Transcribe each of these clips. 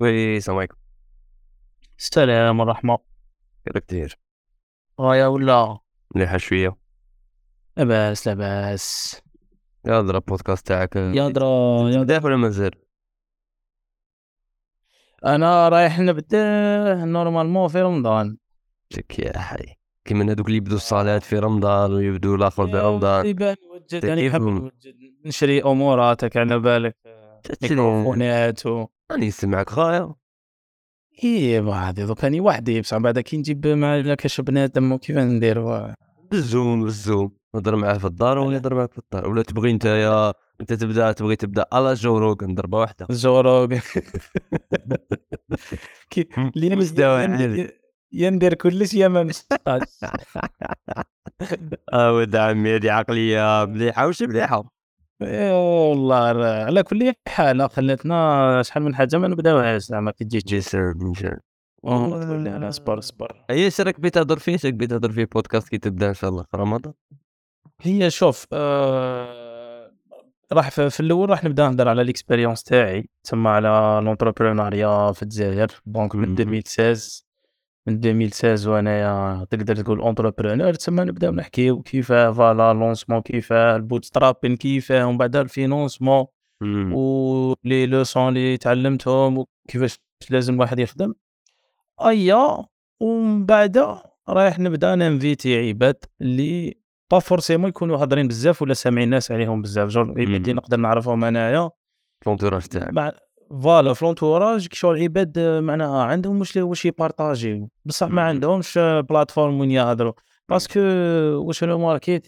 وي السلام عليكم السلام ورحمة. كيفك داير غاية ولا؟ مليحة شوية. لاباس لاباس يا درا البودكاست تاعك. يا درا يا بداه ولا مازال أنا رايح نبداه normalement في رمضان. لك يا حي. كيما هذوك اللي يبدو الصلاة في رمضان ويبدو الآخر برمضان يبان نوجد يعني نشري أموراتك على بالك. ميكروفونات و راني نسمعك غاية. اي هذه دوك راني وحدي بصح بعد كي نجيب مع كاش بنادم وكيف ندير؟ بالزوم بالزوم. نهضر معاه في الدار ولا يهضر معاك في الدار. ولا تبغي انت يا أنت تبدأ تبغي تبدأ. على جو روغن ضربة واحدة. الجوروق كي اللي. ين- يندير كلش يا ما نسقطش آه ولد عمي هذه عقلية مليحة. وش مليحة؟ والله را- على كل حال خلتنا شحال من حاجة ما نبداوهاش زعما كي تجي تجي. جيسر جيسر تقول لي أنا صبر صبر. هي شراك بي تهضر فيه شراك بي تهضر فيه بودكاست كي تبدأ إن شاء الله. في رمضان. هي شوف آه راح في, في الأول راح نبدأ نهضر على ليكسبيريونس تاعي تسمى على لونتربرونيا في الجزائر دونك من مهم. 2016 من 2016 وانايا تقدر تقول entrepreneur تسمى نبداو نحكيو كيفاه voilà lancement كيفاه ال bootstrapping كيفاه ومن بعد ال financement مم. و les leçons اللي تعلمتهم وكيفاش لازم الواحد يخدم أيا ومن بعد رايح نبدأ ننفيتي عباد اللي pas forcément يكونوا هادرين بزاف ولا سامعين الناس عليهم بزاف juste العباد اللي. نقدر نعرفهم أنايا l'entourage تاعك voilà في l'entourage كي شغل عباد آه، معناها عندهم واش واش يبارطاجيو. بصح ما. عندهمش آه، plateforme وين يهضروا. parce que واش أنا ماركيت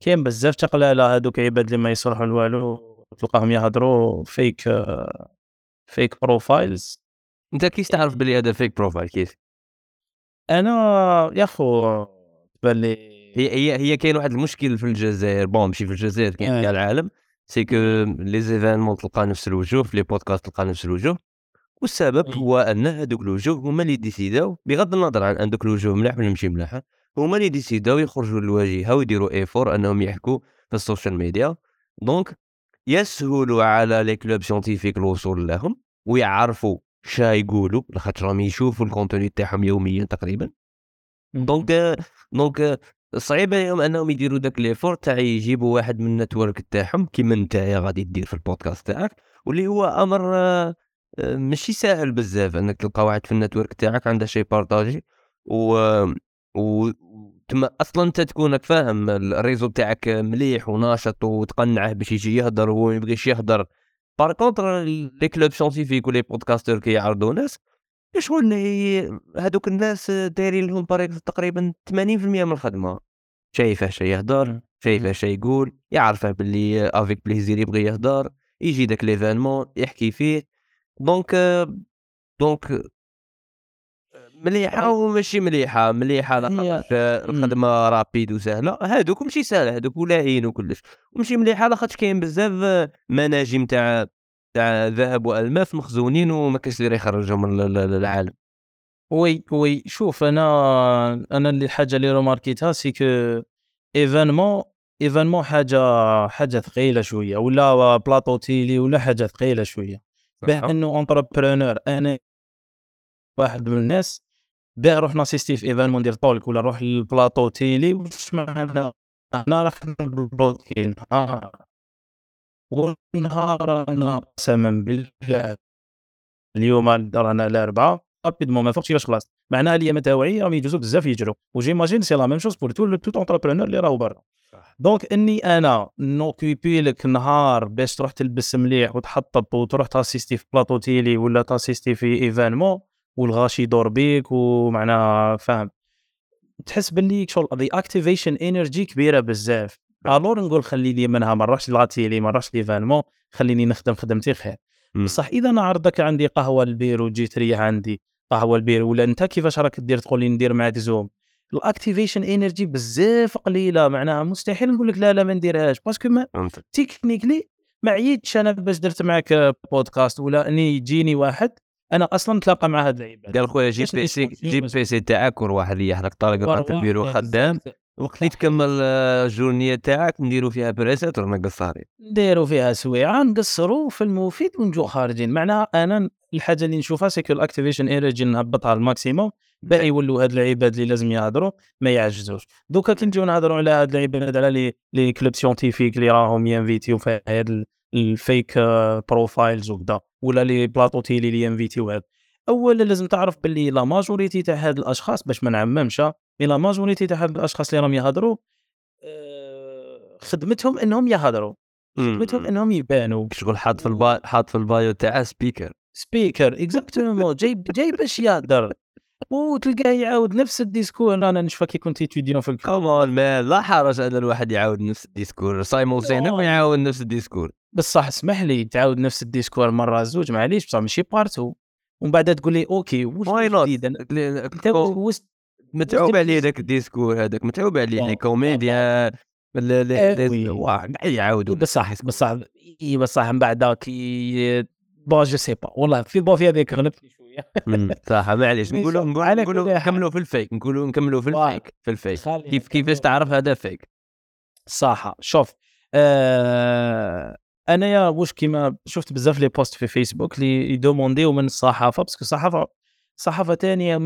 كاين بزاف تقلالة هذوك عباد اللي ما يصلحوا لوالو تلقاهم يهضروا فيك fake profiles انت كيف تعرف بلي هذا fake profile كيف أنا يا خو تبان لي هي هي هي كاين واحد المشكل في الجزائر bon ماشي في الجزائر كاين آه. في كاع العالم. c'est que les événements تلقى نفس الوجوه في les podcasts تلقى نفس الوجوه والسبب. هو ان هذوك الوجوه هما اللي ديسيداو بغض النظر عن ان دوك الوجوه ملاح ولا ماشي ملاح هما اللي ديسيداو يخرجوا للواجهه ويديروا effort انهم يحكوا في ال social media donc يسهل على les clubs scientifiques الوصول لهم ويعرفوا شا يقولوا لاخاطش راهم يشوفوا ال contenu تاعهم يوميا تقريبا donc donc صعيب عليهم أنهم يديروا داك l'effort تاع يجيبوا واحد من ال network تاعهم كيما نتايا غادي دير في البودكاست تاعك واللي هو أمر آه، آه، ماشي ساهل بزاف أنك تلقى واحد في ال network تاعك عنده شي partager و و تما أصلا أنت تكونك فاهم ال réseau تاعك مليح وناشط وتقنعه باش يجي يهضر وهو ما يبغيش يهضر. par contre les clubs scientifiques و les podcasters كيعرضوا ناس شغل هذوك الناس دايرين لهم طريق تقريبا 80% من الخدمة. شايفه شي يهضر. شايفه شي يقول يعرفه باللي avec plaisir يبغي يهضر يجي داك l'événement يحكي فيه. donc donc مليحة وماشي مليحة. مليحة لاخاطش الخدمة rapide وسهلة. هادوك ماشي سهله هادوك ولاهين وكلش. وماشي مليحة لاخاطش كاين بزاف مناجم تاع تاع ذهب وألماس مخزونين وما كاينش اللي يخرجهم لل- لل- للعالم oui oui. شوف أنا أنا اللي الحاجة اللي روماركيتها c'est que événement événement حاجة حاجة ثقيلة شوية ولا plateau télé ولا حاجة ثقيلة شوية. باه إنه entrepreneur أنا واحد من الناس. باه نروح ناسيستي في événement ندير talk ولا نروح لل plateau télé واش معنى؟ أنا راح نبلوكي أنا قسما بالله اليوم رانا الاربعاء rapidement ما فوقش باش خلاص. معناها الأيام تاوعي راهم يجوزو بزاف يجرو. و j'imagine c'est la même chose pour tout tout entrepreneur اللي راهو برا. donc إني أنا نوكيبي لك نهار باش تروح تلبس مليح وتحطب وتروح تأسيستي في plateau télé ولا تأسيستي في événement والغاشي يدور بيك ومعناها فاهم؟ تحس باللي شغل activation energy كبيرة بزاف. alors نقول خلي لي منها ما نروحش la télé ما نروحش l'événement خليني نخدم خدمتي خير. بصح إذا أنا عرضك عندي قهوة البير وتجي تريح عندي قهوة البير ولا أنت كيفاش راك دير؟ تقول لي ندير معاك Zoom ال activation energy بزاف قليلة معناها مستحيل نقول لك لا لا ما نديرهاش parce que ما technically ما عييتش أنا باش درت معك بودكاست ولا أني يجيني واحد أنا أصلا نتلاقى مع هاد العباد قال خويا جيب PC جيب PC تاعك وروح ريح لك وروح- البيرو خدام. وقت اللي تكمل آه، ال journée تاعك نديرو فيها بريسات رانا قصارين نديرو فيها سويعة نقصرو في المفيد ونجو خارجين. معناها أنا الحاجة اللي نشوفها c'est que ال activation energy نهبطها ال maximum باش يولوا هاد العباد اللي لازم يهضروا ما يعجزوش. دوكا كي نجيو نهضروا على هاد العباد على les les clubs scientifiques اللي راهم ينفيتيو في هاد ال fake profiles وكذا ولا les plateaux télé اللي ينفيتيو هاد. أولا لازم تعرف باللي la majorité تاع هاد الأشخاص باش ما نعممش ها، mais la majorité تاع الاشخاص اللي راهم يهضروا آه، خدمتهم إنهم يهضروا خدمتهم إنهم يبانوا. شغل حاط في ال bio حاط في ال bio تاعه speaker speaker exactement جاي جاي باش يهضر. وتلقاه يعاود نفس ال discours. أنا نشوفها كي كنت étudiant في كومون مان لا حرج أن الواحد يعاود نفس ال discours. سايمون sinon يعاود نفس ال discours. بصح اسمح لي تعاود نفس ال discours مرة زوج معليش بصح ماشي partout ومن بعد تقول لي OK واش جديد؟ أنت واش متعوب عليه ذاك ال discours هذاك متعوب عليه les comédiens إيه، oui. واه قاعد يعاودوا بصح بصح إي بصح من بعد كي bon je sais pas والله في bon في هذيك غلبتني شوية صح معليش. نقولوا نقولوا. نكملوا في ال fake نقولوا نكملوا في واه. ال fake في ال fake كيف كيفاش تعرف هذا fake صح شوف آه أنايا واش كيما شفت بزاف les posts في فيسبوك اللي يدومونديو من الصحافة parce que الصحافة الصحافه تانية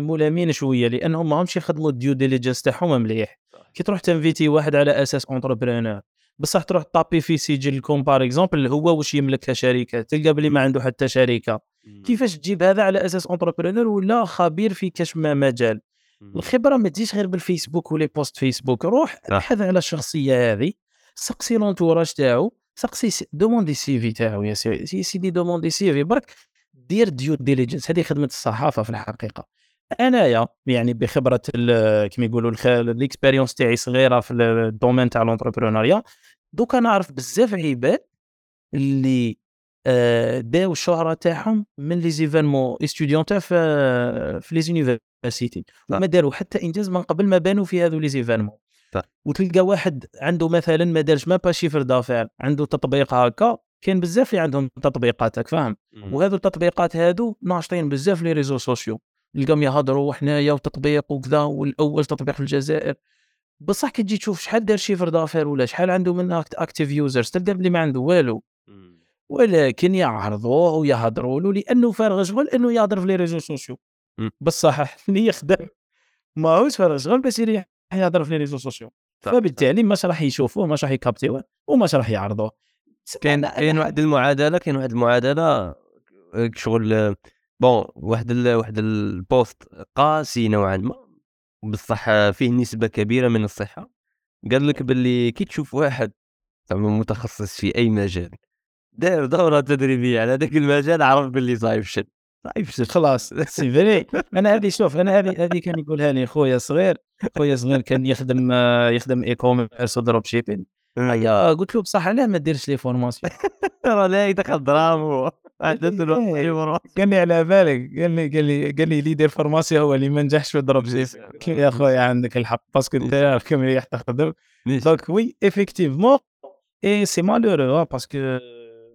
ملامين شوية لأنهم ماهمش يخدموا ال due diligence تاعهم مليح. كي تروح تنفيتي واحد على أساس entrepreneur بصح تروح طابي في سجلكم par exemple هو واش يملك كشركه تلقى بلي ما عنده حتى شركة. كيفاش تجيب هذا على أساس entrepreneur ولا خبير في كاش ما مجال؟ الخبرة ما تجيش غير بالفيسبوك و les posts فيسبوك روح. ابحث على الشخصية هذه سقسي l'entourage تاعو سقسي دوموندي CV تاعو يا سي- سي سيدي دوموندي CV برك دير due diligence هذه خدمة الصحافة في الحقيقة. أنايا يعني بخبرة كيما يقولوا ال expérience تاعي صغيرة في ال domaine تاع l'entrepreneuriat دوكا نعرف بزاف عباد اللي آه، داو الشهرة تاعهم من les événements estudiantins في في les universités. وما داروا حتى إنجاز من قبل ما بانوا في هذو les événements. وتلقى واحد عنده مثلا ما دارش même pas chiffre d'affaires عنده تطبيق هكا. كاين بزاف اللي عندهم تطبيقات راك فاهم وهذو التطبيقات هادو ناشطين بزاف les réseaux sociaux. نلقاهم يهضروا وحنايا وتطبيق وكذا والأول تطبيق في الجزائر. بصح كي تجي تشوف شحال دار chiffre d'affaires ولا شحال عنده من active users تلقى بلي ما عنده والو. ولكن يعرضوه ويهضروا له لأنه فارغ شغل إنه يهضر في les réseaux sociaux. بصح اللي يخدم ماهوش فارغ شغل باش يهضر في les réseaux sociaux. فبالتالي ماش راح يشوفوه ماش راح يكابتيوه وماش راح يعرضوه. كاين كاين واحد المعادلة كاين واحد المعادلة آه، شغل bon واحد ال... واحد ال post قاسي نوعا ما بصح فيه نسبة كبيرة من الصحة. قال لك باللي كي تشوف واحد زعما متخصص في أي مجال داير دورة تدريبية على ذاك المجال عرف باللي صايب شد صايب شد. خلاص c'est vrai. أنا هذه شوف أنا هذه هذه كان يقولها لي خويا صغير خويا صغير كان يخدم آه، يخدم e-commerce و dropshipping يا قلت له بصح علاه ما ديرش les formations ترى لا عدد الوقت إيه. قال لي على بالك قال لي قال لي قال لي اللي يدير formation هو اللي ما نجحش قلت له يا خويا عندك الحق parce que أنت كم ريح تخدم donc oui effectivement et c'est malheureux parce que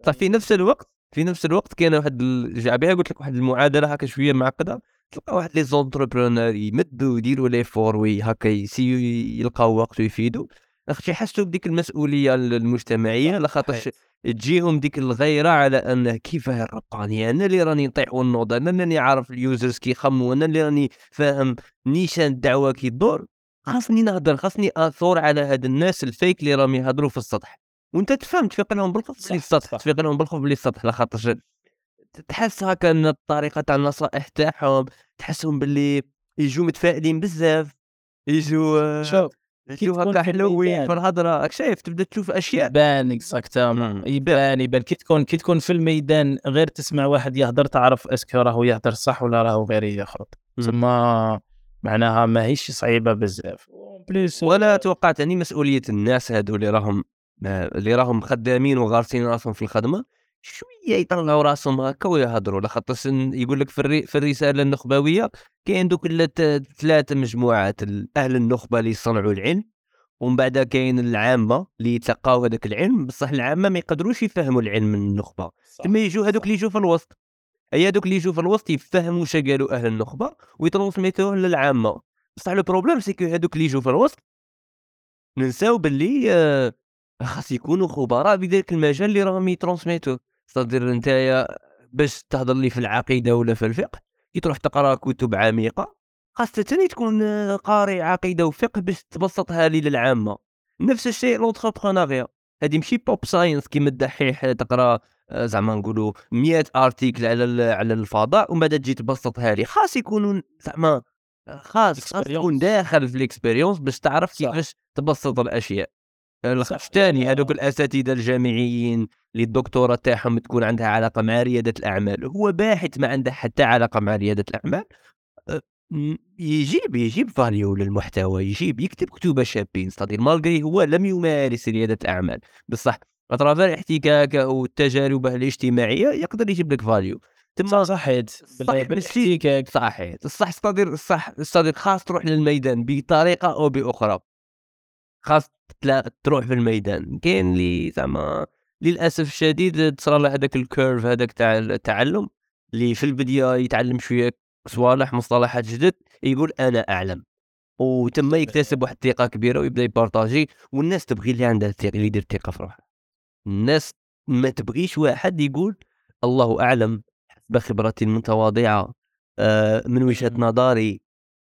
صح في نفس الوقت في نفس الوقت كاين واحد ال- بها قلت لك واحد المعادلة هكا شوية معقدة تلقى واحد les entrepreneurs يمدوا يديروا les efforts و هكا يسيو يلقاو وقت ويفيدوا. أختي يحسوا بديك المسؤولية المجتمعية لخاطرش تجيهم ديك الغيرة على أن كيفاه الرباني أنا اللي راني نطيح ونوض أنا اللي عارف ال users كيخموا أنا اللي راني فاهم نيشان الدعوة كي تدور خاصني نهضر خاصني أثور على هاد الناس ال fake اللي راهم يهضروا في السطح. وأنت تفهم تفيق لهم بالخوف بلي صح، السطح. تفيق لهم بالخوف بلي السطح لخاطرش تحس هكا أن الطريقة تاع النصائح تاعهم تحسهم باللي يجوا متفائلين بزاف يجوا شوف في حلوين. في الهضره شايف تبدا تشوف أشياء يبان exactement مم. يبان يبان كي تكون كي تكون في الميدان غير تسمع واحد يهضر تعرف est-ce que راهو يهضر صح ولا راهو غير يخرط. تسمى معناها ماهيش صعيبة بزاف بليس ولا توقعت اني مسؤولية الناس هادو اللي راهم آه، اللي راهم خدامين وغارسين راسهم في الخدمة شوية يطلعوا راسهم هكا ويهضروا. لخاطر يقول لك في, الري في الرسالة النخبوية كاين دوك ثلاثة مجموعات أهل النخبة اللي يصنعوا العلم ومن بعد كاين العامة اللي يتلقاو هذاك العلم. بصح العامة ما يقدروش يفهموا العلم من النخبة. تما يجوا هذوك اللي يجوا في الوسط. اي هذوك اللي يجوا في الوسط يفهموا واش قالوا أهل النخبة ويترونسميتوه للعامة. بصح le problème c'est que هذوك اللي يجوا في الوسط ننساو باللي آه، خاص يكونوا خبراء بذلك المجال اللي راهم يترونسميتو صدر نتايا باش تهضر لي في العقيدة ولا في الفقه كي تروح تقرا كتب عميقة خاصة تاني تكون آه، قاري عقيدة وفقه باش تبسطها لي للعامه نفس الشيء l'entrepreneuriat. هذه ماشي pop science كيما الدحيح تقرا آه، زعما نقولوا 100 article على على الفضاء ومن بعد تجي تبسطها لي. خاص يكونوا زعما خاص خاص تكون داخل في ال expérience باش تعرف كيفاش تبسط الأشياء. الثاني هذوك الأساتذة الجامعيين اللي تاعهم تكون عندها علاقة مع ريادة الأعمال. هو باحث ما عنده حتى علاقة مع ريادة الأعمال. أه، يجيب يجيب value للمحتوى يجيب يكتب كتب شابين. c'est-à-dire malgré هو لم يمارس ريادة الأعمال. بصح à travers احتكاكه والتجارب الاجتماعية يقدر يجيب لك value تما صحيت. صحيت. الصح ستادير الصح ستادير خاص تروح للميدان بطريقة أو بأخرى. خاص تروح في الميدان. كاين اللي زعما للأسف الشديد تصرى له هذاك الكيرف هذاك تاع التعلم اللي في البداية يتعلم شوية صوالح مصطلحات جدد يقول أنا أعلم. وتما يكتسب واحد الثقة كبيرة ويبدا يبارطاجي والناس تبغي اللي عندها الثقة اللي يدير الثقة في روحه. الناس ما تبغيش واحد يقول الله أعلم حسب خبرتي المتواضعة آه، من وجهة نظري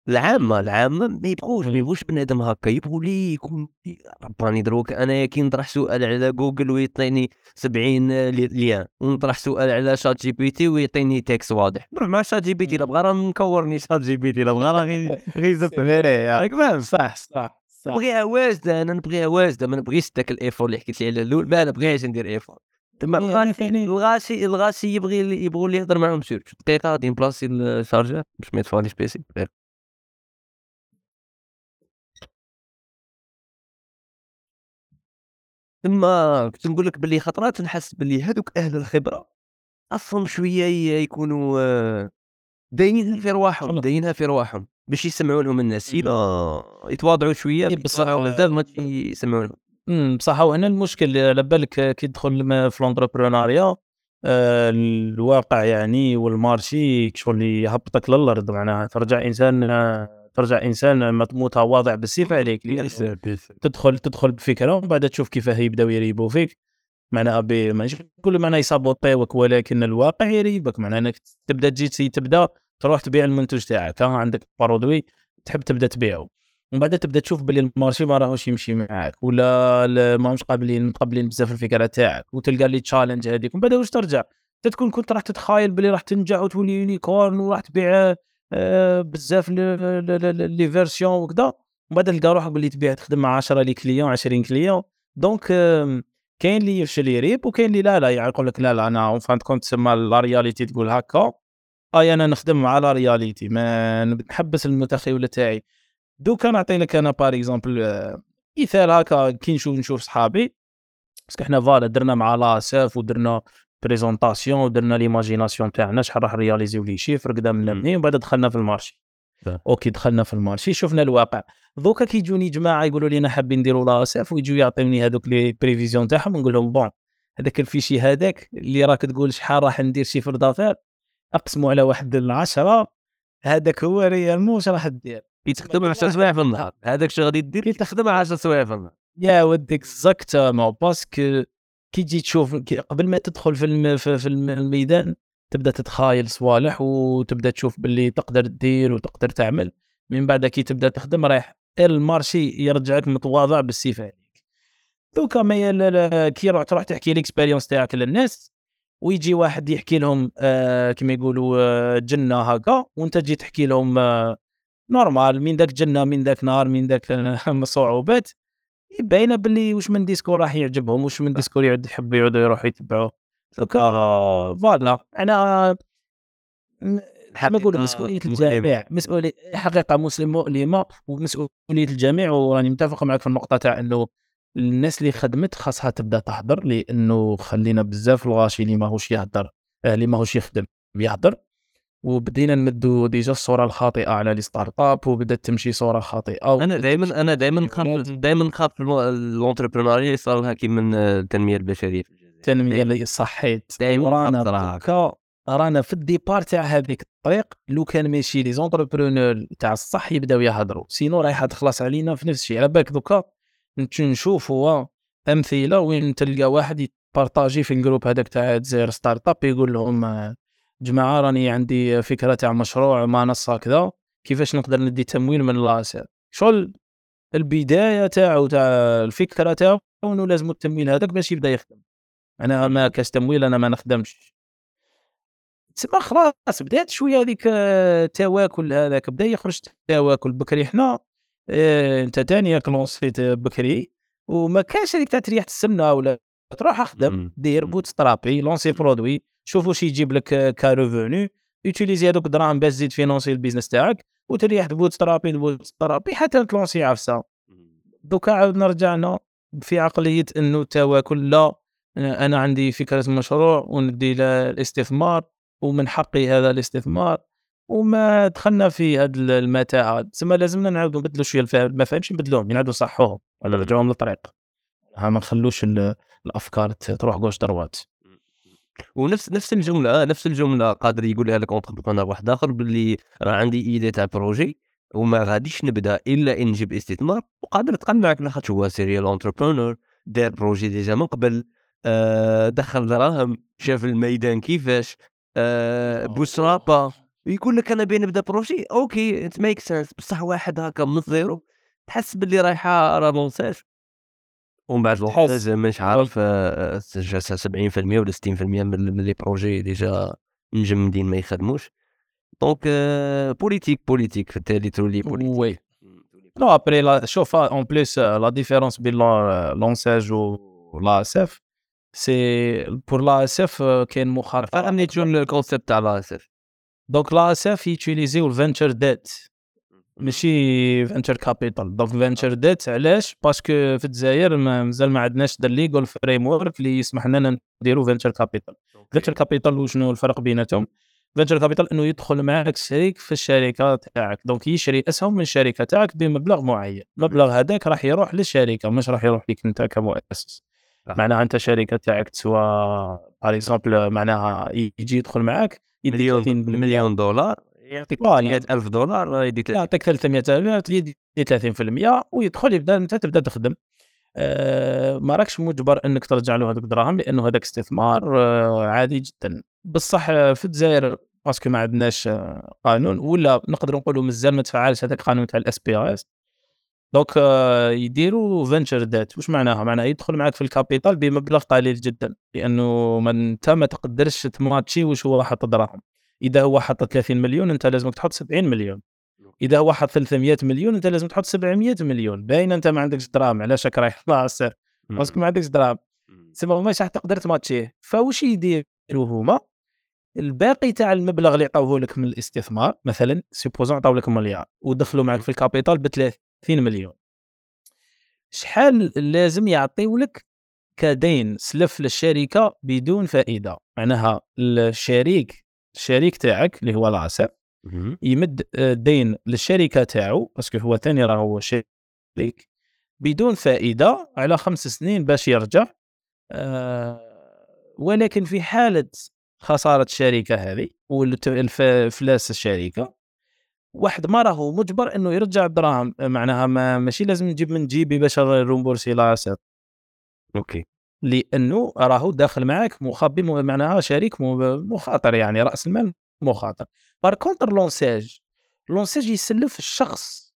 العامة العامة ما يبغوش ما يبغوش بنادم هكا يبغوا لي يكون رباني دروك أنا كي نطرح سؤال على جوجل ويعطيني 70 liens ونطرح سؤال على ChatGPT ويعطيني texte واضح. نروح مع ChatGPT لا بغى راه مكورني ChatGPT لا بغى راه غير يزفني راك فاهم صح صح صح. نبغيها واجده أنا نبغيها واجده ما نبغيش ذاك ال effort اللي حكيت لي على الأول ما نبغيش ندير effort. تما الغاشي الغاشي يبغي يبغوا اللي يهضر معاهم سير. دقيقة غادي نبلاصي الشارجر باش ما يطفاليش بيسي تما كنت نقول لك باللي خطرات نحس باللي هذوك أهل الخبرة أصلا شوية يكونوا آه، داينينها في رواحهم داينها في رواحهم باش يسمعوا لهم الناس اذا يتواضعوا شوية إيه، بصح بزاف ما يسمعوا لهم. بصح وهنا المشكل على بالك كي تدخل في لونتربرونيا آه، الواقع يعني والمارشي شغل يهبطك للأرض معناها ترجع إنسان ترجع إنسان متواضع بالصفة عليك تدخل تدخل بفكرة ومن بعد تشوف كيف يبداو يريبوا فيك. معناها ماشي كل معناها يسابوطيوك ولكن الواقع يريبك. معناها إنك تبدأ تجي تبدأ تروح تبيع المنتوج تاعك. ها عندك برودوي تحب تبدأ تبيعه. ومن بعد تبدأ تشوف باللي ال marché ما راهوش يمشي معاك ولا ماهمش قابلين متقبلين بزاف الفكرة تاعك وتلقى les challenges هذيك. ومن بعد واش ترجع؟ تكون كنت راح تتخايل باللي راح تنجح وتولي unicorn وراح تبيع بزاف les versions وكذا ومن بعد تلقى روحك باللي تبيع تخدم مع 10 les clients 20 clients. donc كاين اللي يفشل يريب وكاين اللي لا لا يقول لك لا لا أنا en fin de compte تسمى la réalité تقول هكا. أي أنا نخدم مع la réalité ما نحبس المتخيل تاعي. دوكا نعطي لك أنا par exemple آه، مثال هكا كي نشوف نشوف صحابي. parce que حنا voilà درنا مع لاساف ودرنا présentation ودرنا l'imagination تاعنا شحال راح رياليزيو les chiffres قدام لمني ومن بعد دخلنا في ال marché. OK دخلنا في ال marché شفنا الواقع. دوكا كيجوني جماعة يقولوا لنا حابين نديروا لاساف ويجوا يعطيوني هذوك les prévisions تاعهم نقول لهم bon هذاك ال fichier هذاك اللي راك تقول شحال راح ندير chiffre d'affaires أقسموا على واحد العشرة هذاك هو réel موش راح دير. كي تخدم 10 سوايع في النهار هذاك شنو غادي دير؟ كي تخدم 10 سوايع في النهار. يا ودك exactement parce que كي تجي تشوف قبل ما تدخل في. في الميدان تبدا تتخايل صوالح وتبدا تشوف باللي تقدر تدير وتقدر تعمل من بعد كي تبدا تخدم رايح ال marché يرجعك متواضع بالسيف عليك دوكا ما كي تروح تحكي ال expérience تاعك للناس ويجي واحد يحكي لهم آه كما يقولوا آه جنة هكا وانت تجي تحكي لهم آه normal من ذاك جنة من ذاك نار من ذاك صعوبات باينه باللي واش من discours راح يعجبهم واش من discours يعد يحبوا يعودوا يروحوا يتبعوه دوكا voilà. أنا ما نقول مسؤولية الجميع مسؤولية. حقيقة مسلم مؤلمه ومسؤوليه الجميع وراني متفق معك في النقطة تاع إنه الناس اللي خدمت خاصها تبدأ تحضر لأنه خلينا بزاف الغاشي اللي ماهوش يهضر اللي ماهوش يخدم يهضر وبدينا نمدوا déjà الصورة الخاطئة على les startups وبدات تمشي صورة خاطئة أنا دائما أنا دائما نخاف دائما نخاف l'entrepreneuriat يصير لها كي من التنمية البشرية. في الجزائر التنميه صحيت. دائما رانا رانا في ال départ تاع هذيك الطريق لو كان ماشي les entrepreneurs تاع الصح يبداو يهضروا. sinon رايحه تخلص علينا في نفس الشيء. على بالك دوكا نشوف هو أمثلة وين تلقى واحد يبارطاجي في ال groupe هذاك تاع les startups يقول لهم جماعة راني عندي فكره تاع مشروع منصه كذا كيفاش نقدر ندي تمويل من l'ASF شغل البداية تاعو تاع الفكرة تاعو إنه لازم التمويل هذاك باش يبدأ يخدم. أنا ما كاش تمويل أنا ما نخدمش. تسمى خلاص بدأت شوية هذيك آه، التواكل هذاك. بدأ يخرج التواكل بكري. حنا آه، أنت تاني ياك لونسيت بكري. وما كانش هذيك تاع تريح السمنه ولا تروح أخدم. دير. بوت سترابي لونسي برودوي. شوف واش يجيب لك آه، كاريفوني يوتيليزي هذوك الدراهم باش تزيد فينونسي البيزنس تاعك وتريح بوت سترابي بوت سترابي حتى تلونسي عفسة. دوكا عاودنا رجعنا في عقلية إنه التواكل لا أنا عندي فكرة مشروع وندي الاستثمار ومن حقي هذا الاستثمار وما دخلنا في هذه المتاهه تسمى لازمنا نعاودوا نبدلوا شوية الفهم المفاهيم نبدلوهم نعاودوا نصحوهم ولا نرجعوهم للطريق. ها ما نخلوش ال- الأفكار تروح gauche droite ونفس نفس الجملة نفس الجملة قادر يقولها لك entrepreneur واحد آخر باللي راه عندي idée تاع projet وما غاديش نبدأ إلا إن نجيب استثمار وقادر تقنعك لاخاطش هو serial entrepreneur دار projet déjà من قبل آه دخل دراهم شاف الميدان كيفاش آه بوتسترابا يقول لك أنا بين نبدأ projet OK it make sense بصح واحد هكا من ال zéro تحس باللي رايحة راه l'ANSEJ ومن بعد. l'ANSEJ مش عارف آه، آه، جا 70% ولا 60% من من les projets déjà مجمدين ما يخدموش. donc politique politique في التالي تولي politique oui non après شوف en plus la différence بين l'ANSEJ و لا اس اف سي بور لا اس اف كاين مخالفه شنو ال concept تاع لا اس اف دونك لا اس اف يوتيليزيو ال venture debt ماشي venture capital donc venture debt علاش؟ parce que في الجزائر ما- مازال ما عندناش the legal framework اللي يسمح لنا نديرو venture capital venture capital وشنو الفرق بيناتهم؟ venture capital إنه يدخل معك شريك في الشركة تاعك. donc يشري أسهم من الشركة تاعك بمبلغ معين. المبلغ هذاك راح يروح للشركة مش راح يروح لك أنت كمؤسس. صح. معناها أنت الشركة تاعك تسوى par exemple معناها يجي يدخل معك مليون 30% مليون دولار. يعطيك voilà. 100000 دولار يدي 30 يعطيك 300000 يدي 30% ويدخل يبدأ أنت تبدأ تخدم. آه ما راكش مجبر إنك ترجع له هذوك الدراهم لأنه هذاك استثمار آه عادي جدا. بصح آه، في الجزائر parce que ما عندناش قانون ولا نقدر نقولوا مازال ما تفعلش هذاك القانون تاع ال SPAS. donc يديروا venture debt واش معناها؟ معناها يدخل معك في ال capital بمبلغ قليل جدا لأنه ما أنت ما تقدرش تماتشي واش هو حط دراهم إذا هو حط 30 مليون أنت لازمك تحط 70 مليون. إذا هو حط 300 مليون أنت لازم تحط 700 مليون. باين أنت ما عندكش دراهم علاش راك رايح l'ASF parce que ما عندكش دراهم. سما ماش راح تقدر تماتشيه؟ فواش يديروا هما؟ الباقي تاع المبلغ اللي عطاوه لك من الاستثمار مثلا supposons عطاو لك مليار ودخلوا معك في ال capital ب 30 مليون. شحال لازم يعطيو لك كدين سلف للشركة بدون فائدة؟ معناها الشريك الشريك تاعك اللي هو l'ASF مهم. يمد آه، دين للشركة تاعو parce que هو ثاني راه هو شريك بدون فائدة على خمس سنين باش يرجع آه، ولكن في حالة خسارة الشركة هذه والافلاس الشركة واحد ما راهو مجبر إنه يرجع الدراهم معناها ما ماشي لازم نجيب من جيبي باش نرومبورسي l'ASF OK لأنه راهو داخل معك مخبي معناها شريك مخاطر يعني رأس المال مخاطر. par contre l'ANSEJ l'ANSEJ يسلف الشخص.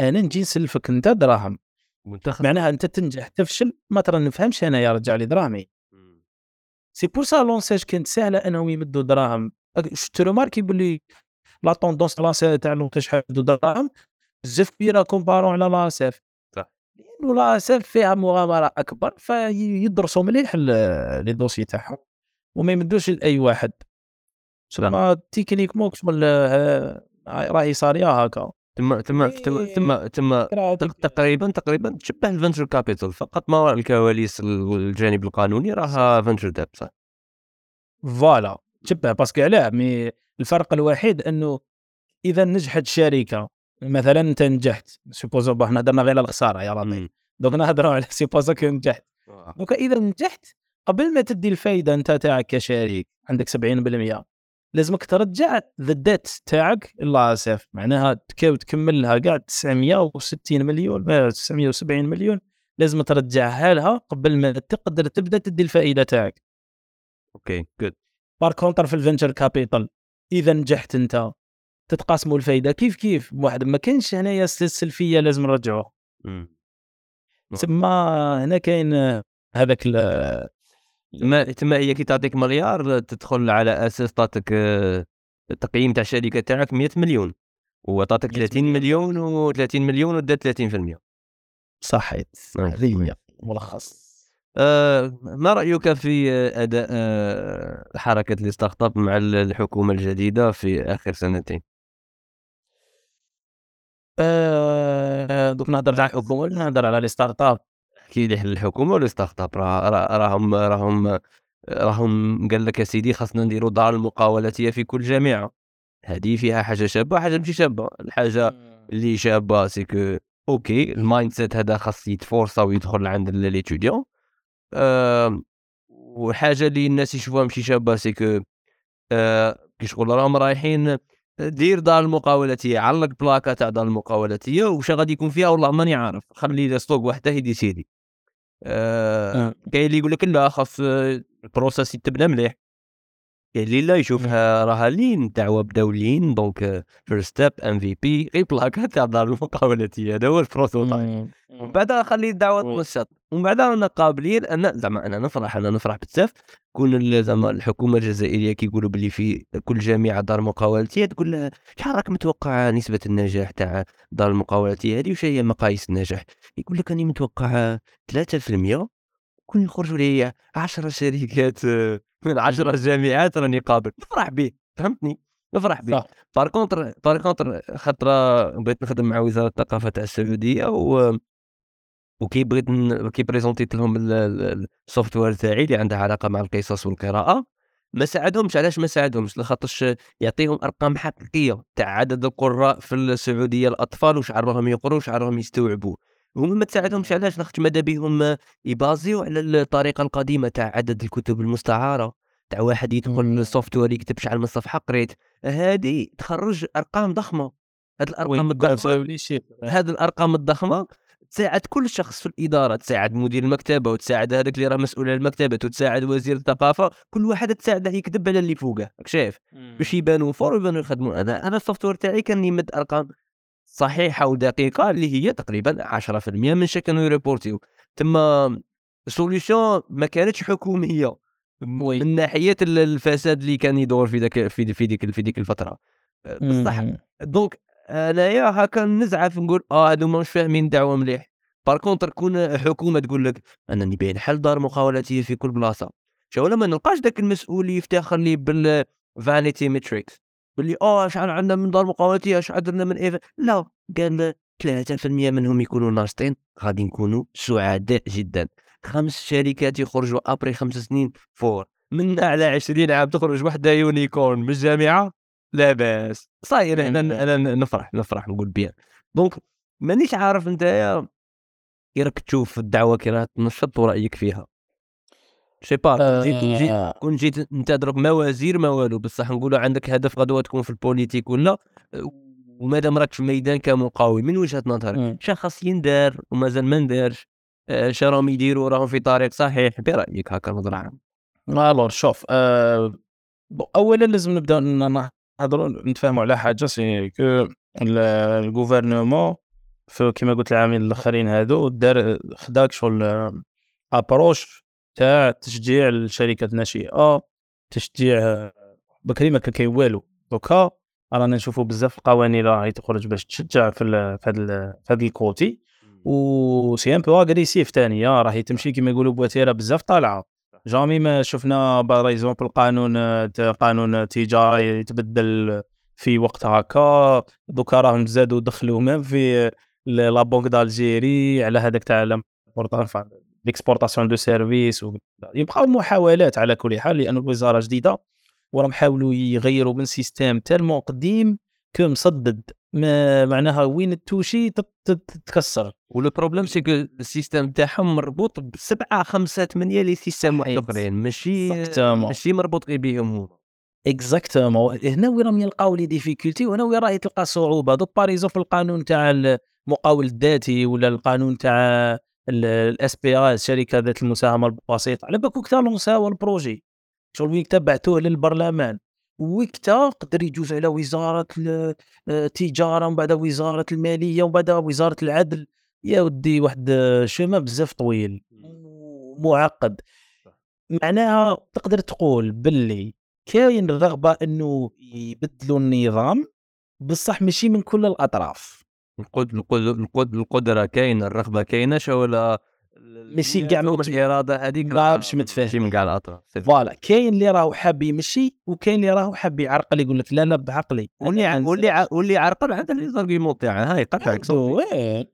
أنا نجي نسلفك أنت دراهم. منتخب. معناها أنت تنجح تفشل ما ترى نفهمش أنا يرجع لي دراهمي. c'est pour ça l'ANSEJ كانت سهلة انهم يمدوا دراهم. شفت ماركي باللي la tendance تاع تاع l'ANSEJ حيدوا دراهم بزاف كبيره comparant على l'ASF l'ASF فيها مغامرة أكبر فيدرسوا مليح les dossiers تاعهم وما يمدوش لأي واحد. mais techniquement شغل آه، راهي صارية هكا. تم تم تم تم تم تق- تقريبا تقريبا تشبه ال venture capital فقط ما وراء الكواليس الجانب القانوني راها venture debt صح. voilà تشبه parce que علاه mais الفرق الوحيد إنه إذا نجحت شركة مثلا أنت نجحت supposons باه هضرنا غير الخسارة يا مم. دوك نهضروا على supposons كي نجحت. دوك إذا نجحت قبل ما تدي الفايدة أنت تاعك كشريك عندك 70% لازمك ترجع ذا ديت تاعك ل l'ASF معناها تكاو تكمل لها كاع 960 مليون 970 مليون. لازم ترجعها لها قبل ما تقدر تبدأ تدي الفائده تاعك. OK good par contre في ال venture capital إذا نجحت أنت. تتقاسموا الفائده كيف كيف؟ واحد ما كاينش هنايا السلفيه لازم نرجعوه تما هنا كاين هذاك تما تما هي كي تعطيك مليار تدخل على أساس تعطيك آه، التقييم تاع الشركة تاعك 100 مليون. وعطاتك 30 مليون. و30 مليون ودات 30% صحيت. هذه هي ملخص. آه ما رأيك في أداء آه حركة ال startup مع الحكومة الجديدة في آخر سنتين؟ آه دوك نهضر على الحكومة ولا نهضر على ال startup احكي لي الحكومة ولا startup راهم راهم راهم قال لك يا سيدي خاصنا نديروا دار المقاولاتية في كل جامعه هذه فيها حاجة شابة وحاجة ماشي شابة. الحاجة اللي شابة c'est OK ال mindset هذا خاص يتforça ويدخل عند les étudiants أه وحاجة اللي الناس يشوفوها ماشي شابة c'est que أه كي شغل راهم رايحين دير دار المقاولاتيه علق plaque تاع دار المقاولاتيه وش غادي يكون فيها والله ماني عارف. خلي stock وحده يدي سيدي آه،, أه. كاين اللي يقول لك لا خاص ال process يتبنى مليح. كاين اللي لا يشوفها راها لين الدعوه بداو لين donc first step MVP غير plaque تاع دار المقاولاتيه هذا هو ال prototype. ومن بعد خلي الدعوة تنشط. ومن بعد رانا قابلين أن زعما أنا نفرح أنا نفرح بزاف. كون زعما الحكومة الجزائرية كيقولوا باللي في كل جامعه دار مقاولاتيه تقول شحال راك متوقع نسبة النجاح تاع دار المقاولاتيه هذه وش هي مقاييس النجاح؟ يقول لك راني متوقع 3% كون يخرجوا لي 10 شركات من 10 جامعات راني قابل نفرح به فهمتني؟ نفرح به. par contre par contre خاطر بغيت نخدم مع وزارة الثقافة تاع السعودية و وكي بغيت كي présentيت لهم ال software تاعي اللي عندها علاقة مع القصص والقراءة ما ساعدهمش. علاش ما ساعدهمش؟ لخاطرش يعطيهم أرقام حقيقية تاع عدد القراء في السعودية الأطفال راهم يقروا راهم يستوعبوا. هما ما تساعدهمش علاش؟ لاخاطش ماذا بهم يbasيو على الطريقة القديمة تاع عدد الكتب المستعارة تاع واحد يدخل ال software يكتب شحال من صفحة قريت. هذه تخرج أرقام ضخمة. هذه الأرقام الضخمة هذه الأرقام الضخمة تساعد كل شخص في الإدارة تساعد مدير المكتبة وتساعد هذاك اللي راه مسؤول على المكتبة وتساعد وزير الثقافة. كل واحد تساعده يكذب على اللي فوقه. راك شايف؟ باش يبانوا forts ويبانوا يخدموا أنا أنا ال software تاعي كان يمد أرقام صحيحة ودقيقة اللي هي تقريبا 10% من شي كانوا يreportيو تما solution ما كانتش حكومية من ناحية الفساد اللي كان يدور في ذاك في في ديك في ديك الفترة. بصح donc أنايا هكا نزعف نقول آه هادو مش فاهمين الدعوه مليح. par contre تكون حكومة تقول لك أنني باين حل دار مقاولاتيه في كل بلاصة. شو ما نلقاش ذاك المسؤول يفتخر لي بال vanity metrics باللي آه شحال عندنا من دار مقاولاتيه شحال درنا من إيه لا قال 3% منهم يكونوا ناشطين. غادي نكونوا سعداء جدا. خمس شركات يخرجوا après خمس سنين fort. من على 20 عام تخرج وحدة unicorn من الجامعة؟ لا بأس. صاير أنا أنا نفرح نفرح نقول bien. donc مانيش عارف أنت كي راك تشوف الدعوة كي راك تنشط ورأيك فيها. je sais pas جيت جيت آه. كون جيت أنت دروك ما وزير ما والو بصح نقولوا عندك هدف غدوة تكون في ال politique ولا ومادام راك في الميدان كمقاوم من وجهة نظرك شا خاص يندار ومازال ما ندارش آه، شا راهم يديروا راهم في طريق صحيح برأيك هكا نظره عام؟ alors شوف أه اولا لازم نبدأ نهضروا نتفاهموا على حاجة c'est que ال gouvernement كما قلت العامين الآخرين هادو دار خداك شغل approche تاع تشجيع الشركات الناشئة. تشجيع بكري ما كان كاين والو دوكا رانا نشوفوا بزاف القوانين راهي تخرج باش تشجع في هذا في هذا ال côté. و c'est un peu agressif ثانية راهي تمشي كما يقولوا بواتيرة بزاف طالعة. jamais ما شفنا par exemple قانون قانون تجاري يتبدل في وقت هكا. دوكا راهم زادوا دخلوا même في la Banque d'Algérie على هذاك تاع l'exportation de services يبقاو محاولات على كل حال لأن الوزارة جديدة وراهم حاولوا يغيروا من système tellement قديم كو مصدد. ما معناها وين التوشي تتكسر ولو بروبليم سي كو السيستم تاعهم مربوط بسبعة خمسة ثمانية لي سيستم اخرين ماشي ماشي مربوط غير بهم هما. إكزاكتومون. هنا وين راهم يلقاو لي ديفيكولتي وهنا وين راهي تلقى صعوبة. دوك باريزون في القانون تاع المقاول الذاتي ولا القانون تاع الاس بي اس شركه ذات المساهمة البسيطة. على بالك وقتها لونساو البروجي شغل وقتها بعثوه للبرلمان وقتها قدر يجوز على وزارة التجارة ومن بعد وزارة المالية ومن بعد وزارة العدل. يا ودي واحد شوما بزاف طويل معقد معناها تقدر تقول باللي كاين الرغبه إنه يبدلوا النظام بصح ماشي من كل الأطراف. القدره كاينة الرغبة كاينة شو ولا ماشي كاع الإرادة هذيك ما مش متفاهم. كاع الأطراف voilà كاين اللي راهو حاب يمشي وكاين اللي راهو حاب يعرقل يقول لك لا لا بعقلي. واللي واللي واللي عرقل عنده les arguments تاعه هاي يقطعك وين؟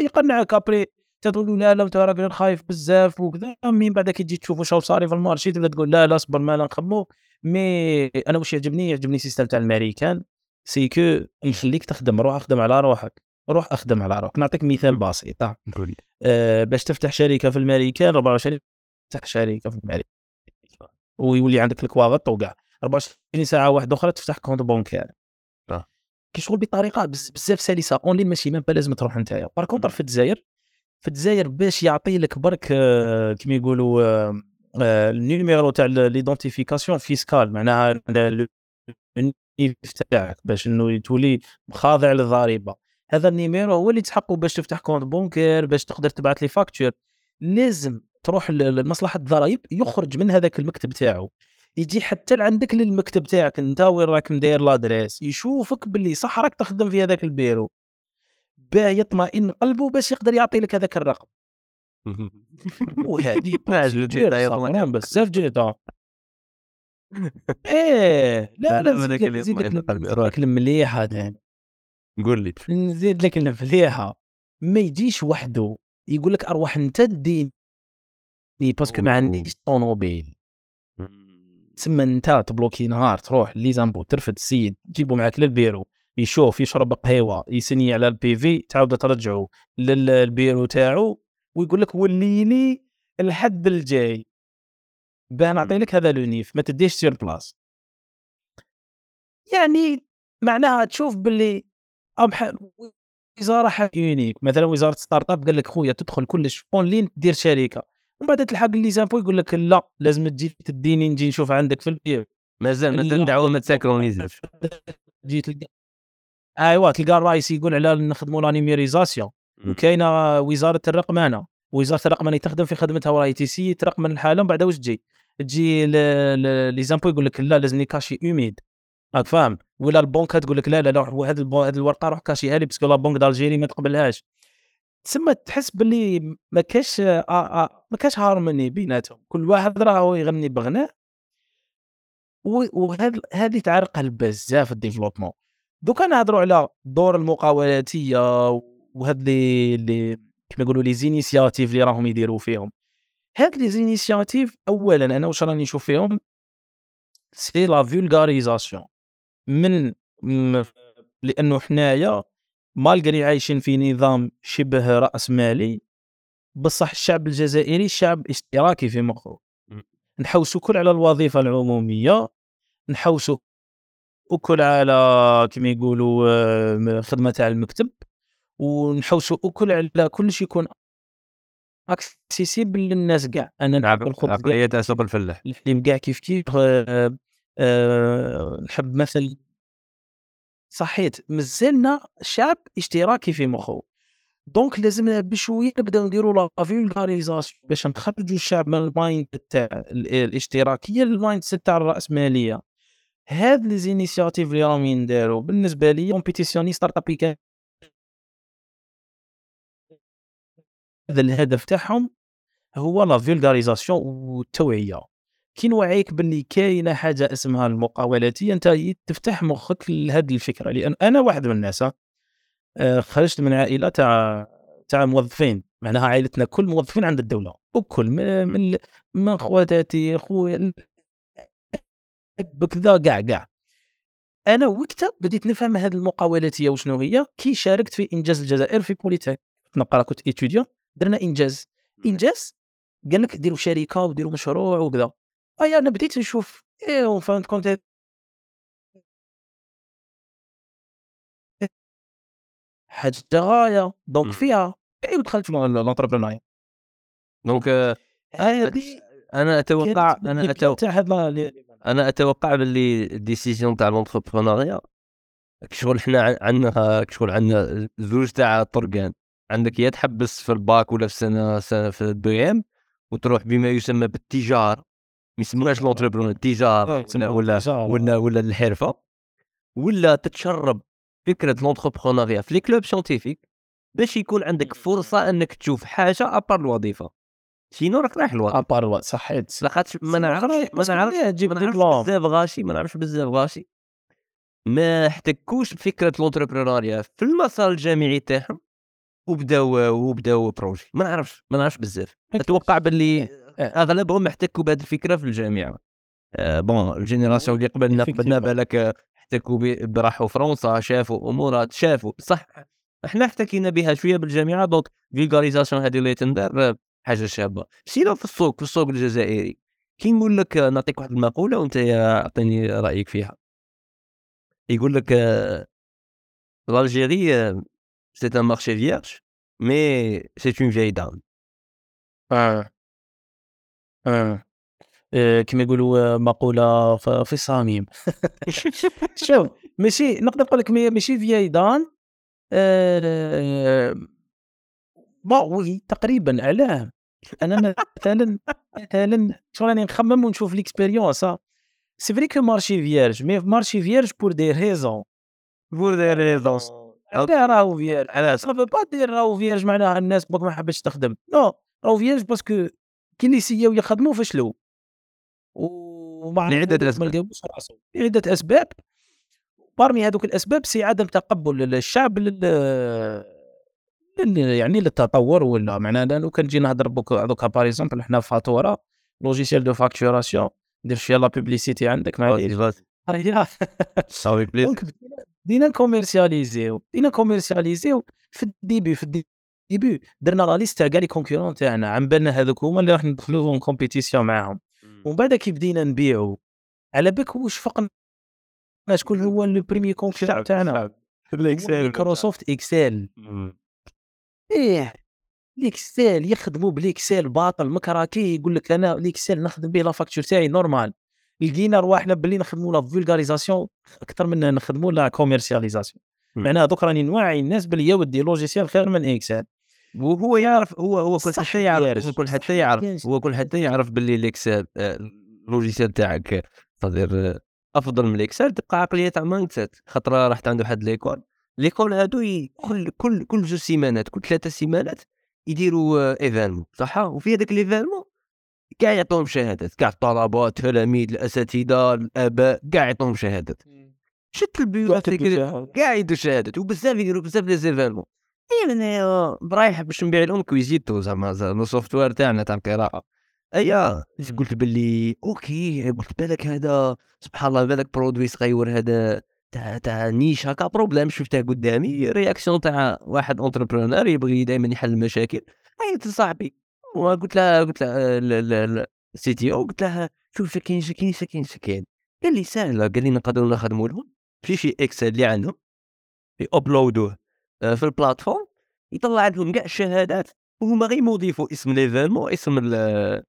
يقنعك après. تقول لا لا انت راجل خايف بزاف وكذا من بعد كي تجي تشوف واش صاري في ال marché تبدا تقول لا لا اصبر ما نخمو mais أنا واش يعجبني؟ يعجبني ال système تاع الامريكان c'est que يخليك تخدم روح أخدم على روحك. روح أخدم على روحك. نعطيك مثال بسيط آه باش تفتح شركة في الامريكان 24 تفتح شركة في الامريكان ويولي عندك الكواغط وكاع 24 ساعة واحدة أخرى تفتح compte bancaire كي شغل بطريقة بزاف سلسة. أونلاين ماشي même pas لازم تروح نتايا. par contre في الجزائر في الجزائر باش يعطي لك برك آه، كيما يقولوا آه، آه، ال numéro تاع l'identification fiscale معناها تاعك باش إنه تولي خاضع للضريبة. هذا ال numéro هو اللي تحقه باش تفتح compte bancaire باش تقدر تبعث les factures لازم تروح لمصلحة الضرائب يخرج من هذاك المكتب تاعو. يجي حتى لعندك للمكتب تاعك أنت وين راك مداير l'adresse يشوفك باللي صح راك تخدم في هذاك البيرو. باه يطمئن قلبه باش يقدر يعطي لك هذاك الرقم. وهذه بزاف جيتا إيه لا لا زيد لك المليح هذا قول لي. نزيد لك المليحه ما يجيش وحده يقول لك أروح أنت تديني parce que ما عنديش طوموبيل. تسمى أنت تبلوكي نهار تروح les impôts ترفد السيد تجيبو معاك للبيرو يشوف يشرب قهوه يسني على ال PV تعاود ترجعه للبيرو تاعو ويقول لك وليني الحد الجاي باه نعطي لك هذا لونيف ما تديش سير بلاص. يعني معناها تشوف باللي وزارة حاجة يونيك مثلا وزارة ستارت أب قال لك خويا تدخل كلش أونلاين دير شركة ومن بعد تلحق لي زامبو يقول لك لا لازم تجي تديني نجي نشوف عندك في البير مازال ما تدعو ما تساكرونيزاش جيت تلقى ايوا تلقى الرئيس يقول على نخدموا لانيميريزاسيون وكاينة وزارة الرقمنة وزارة الرقمنة تخدم في خدمتها وراهي تيسي ترقمن الحالة ومن بعد واش تجي؟ تجي les impôts يقول لك لا لازمني cachet humide راك فاهم؟ ولا البنك تقول لك لا لا لا هذه هذه الورقة روح كاشيها لي parce que la Banque d'Algérie ما تقبلهاش. تسمى تحس باللي ما كاش ما كاش harmonie بيناتهم. كل واحد راهو يغني بغناه هذه تعرقل بزاف ال développement دوكا نهضروا على دور المقاولاتية وهاد لي لي كما يقولوا les initiatives اللي راهم يديروا فيهم. هاد les initiatives اولا أنا واش راني نشوف فيهم؟ c'est la vulgarisation من لأنه حنايا malgré عايشين في نظام شبه رأس مالي بصح الشعب الجزائري شعب إشتراكي في مخه. نحوسوا كل على الوظيفة العمومية نحوسوا أكل على كما يقولوا آه، خدمة تاع المكتب ونحوسوا أكل على كل شيء يكون accessible للناس كاع. أنا نعم العقليه تاع سوق الفلاح. الحليم كاع كيف كيف أه أه نحب مثل صحيت. مازلنا شعب اشتراكي في مخه. donc لازمنا بشوية نبداو نديروا la vulgarisation باش نخرجوا الشعب من ال mind تاع الاشتراكية لل mind تاع الرأسمالية. هاد les initiatives اللي راهم ينداروا بالنسبة les compétitions startup هذا الهدف تاعهم هو la vulgarisation والتوعيه كي نوعيك باللي كاينة حاجة اسمها المقاولاتية أنت تفتح مخك لهذه الفكرة. لأن أنا واحد من الناس آه، خرجت من عائلة تاع تاع موظفين. معناها عائلتنا كل موظفين عند الدولة. وكل من من, من خواتاتي خويا بكذا كاع كاع أنا وقتها بديت نفهم هذه المقاولاتية وشنو هي. كي شاركت في إنجاز الجزائر في بوليتيك نقرأ كنت ايتوديون درنا إنجاز. إنجاز؟ قال لك ديروا شركة وديروا مشروع وكذا. أي أنا بديت نشوف. اي وفهمت كونت حاجة غايه. دونك فيها اي دخلت في l'entrepreneuriat donc آه، أنا أتوقع أنا لا- أنا أتوقع باللي ال décision تاع l'entrepreneuriat كشغل حنا عندنا كشغل عندنا زوج تاع طرقان. عندك يا تحبس في الباك ولا في سنة سنة في ال deuxième وتروح بما يسمى بالتجار ما يسموناش l'entrepreneuriat التجار ولا ولا. ولا ولا الحرفة ولا تتشرب فكرة l'entrepreneuriat في les clubs scientifiques باش يكون عندك فرصة إنك تشوف حاجة à part الوظيفة. sinon راك رايح الوظيفة؟ à part صحيت لاخاطش ما نعرفش ما نعرفش تجيب بزاف غاشي ما نعرفش بزاف غاشي. ما احتكوش بفكرة l'entrepreneuriat في المسار الجامعي تاعهم. وبداو وبداو projets ما نعرفش ما نعرفش بزاف. أتوقع باللي أغلبهم احتكوا بهذه الفكرة في الجامعة. آه bon ال génération اللي قبلنا قبلنا. بالك آه، احتكوا ب- راحوا فرنسا شافوا أمورات شافوا. صح إحنا احتكينا بها شوية بالجامعة donc vulgarisation هذه اللي تندار آه، حاجة شابة. sinon في السوق في السوق الجزائري كي نقول لك آه، نعطيك واحد المقولة وأنت أعطيني رأيك فيها. يقول لك آه، l'Algérie c'est un marché vierge mais c'est une vieille dame آه آه آه، كما يقولوا آه، مقوله ف- في الصميم شوف ماشي نقدر نقول لك مي- ماشي في dans آه، bon oui تقريبا علاه أنا مثلا مثلا شغل راني نخمم ونشوف l'expérience c'est vrai que marché vierge mais marché vierge pour des raisons pour des raisons. علاه راهو vierge علاه ça veut pas dire راهو vierge معناها الناس بوك ما حبتش تخدم. non راهو vierge parce que كي اللي essay او يخدموا فشلوا ومع لعدة ما أسباب. لقاوش راسهم لعدة أسباب. parmi هذوك الأسباب c'est عدم تقبل الشعب لل يعني للتطور ولا معناها لو كان جينا نهضر بوك دوكا par exemple حنا فاتورة logiciel de facturation دير شوية la publicité عندك معليش صافي بليز بدينا- بدينا commercialisi و بدينا commercialisi و في ال début في ال début درنا la liste تاع كاع les concurrents تاعنا عم بالنا هذوك هما اللي راح ندخلوا en compétition معاهم. ومن بعد كي بدينا نبيعوا على بالك واش فقنا؟ شكون هو le premier concurrent تاعنا؟ Microsoft Excel إيه ال Excel يخدموا بال Excel باطل م craqué يقول لك أنا ال Excel نخدم به la facture تاعي normal لقينا رواحنا باللي نخدموا la vulgarisation أكثر من نخدموا la commercialisation. معناها دوك راني نوعي الناس باللي y a و des logiciels خير من Excel وهو يعرف هو هو كل حتى يعرف. هو كل حتى يعرف. هو كل حتى يعرف باللي ال Excel آه، ال logiciel تاعك صدير آه، أفضل من ال Excel تبقى عقلية تاع mindset خاطر رحت عند واحد l'école l'école هادو كل كل كل جوج سيمانات كل ثلاثة سيمانات يديروا événement صح وفي هذاك l'événement كاع يعطوهم شهادات كاع الطلبه التلاميذ الأساتذة الأباء كاع يعطوهم شهادات. شت البيو كاع يدوا شهادات وبزاف يديروا بزاف les événements يعني آه، برايح باش نبيع لهم كويزيتو زعما زعما ال software تاعنا تاع القراءة. أيا قلت باللي ok قلت بالك هذا سبحان الله بالك produit صغير هذا تاع تاع niche هكا problème شفتها قدامي. réaction تاع واحد entrepreneur يبغي دائما يحل المشاكل. عيطت لصاحبي وقلت له قلت له ال CTO قلت له شوف شكين شكين شكين شكين قال لي سهله قال لي نقدروا نخدموا لهم fichier Excel اللي عندهم ي upload وه آه، في ال plateforme يطلع لهم كاع الشهادات وهما غير يضيفوا اسم l'événement اسم ال-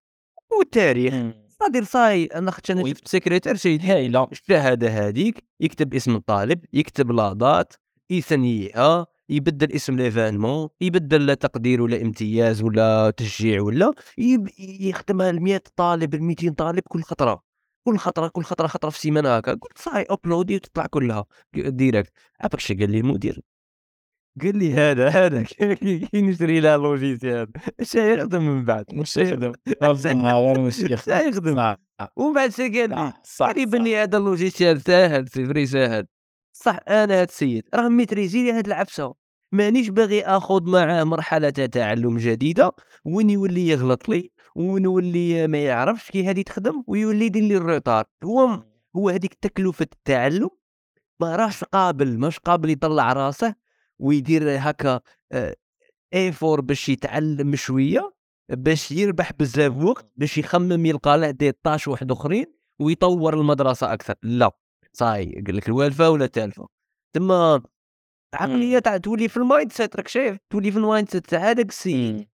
والتاريخ. صادر صاي أنا خدت أنا. شفت secrétaire شي هايله الشهادة هذيك يكتب اسم الطالب يكتب la date يثنيها يبدل اسم l'événement يبدل تقدير ولا امتياز ولا تشجيع ولا يب- يخدمها ل 100 طالب ل 200 طالب كل خطرة كل خطرة كل خطرة خطرة في سيمانة هكا قلت ça y est upload ي وتطلع كلها direct عرفك شي قال لي المدير قال لي هذا هذا كي نشري لها logiciel اش يخدم من بعد؟ مش يخدم. غير مش اش يخدم؟ ومن بعد شي قال لي لي بني هذا ال logiciel ساهل c'est vrai ساهل صح أنا هاد السيد راه maîtrisé لي هاد العفسه مانيش باغي اخذ معاه مرحلة تعلم جديدة وين يولي يغلط لي وين يولي ما يعرفش كي هادي تخدم ويولي يدير لي ال retard هو هو هذيك تكلفة التعلم ما راهش قابل ماش قابل يطلع راسه ويدير هكا effort باش يتعلم شوية باش يربح بزاف وقت باش يخمم يلقى له des tâches واحد أخرين ويطور المدرسة أكثر. لا. صاي قال لك الوالفه ولا تالفه تما عقلية تاع تولي في ال mindset راك شايف؟ تولي في ال mindset تاع هذاك السيد.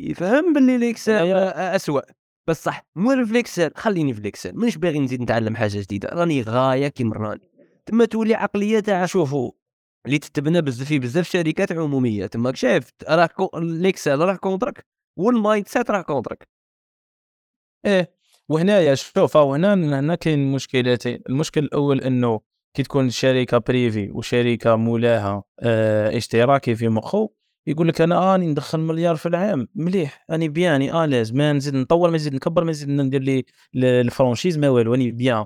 يفهم باللي l'Excel اسوء بصح مول في l'Excel خليني في l'Excel مانيش باغي نزيد نتعلم حاجة جديدة راني غاية كيما راني تما تولي عقلية تاع شوفوا اللي تتبنى بزاف في بزاف شركات عمومية تما شايف راه ليكسل راه contre ك وال mindset راه contre ك. إيه. وهنايا شوف هنا هنا كاين مشكلتين. المشكل الأول إنه كي تكون شركة privé وشركة مولاها آه اشتراكي في مخو يقول لك أنا آني ندخل مليار في العام. مليح. أني bien أني à l'aise ما نزيد نطور ما نزيد نكبر ما نزيد ندير les franchises ما والو. أني bien.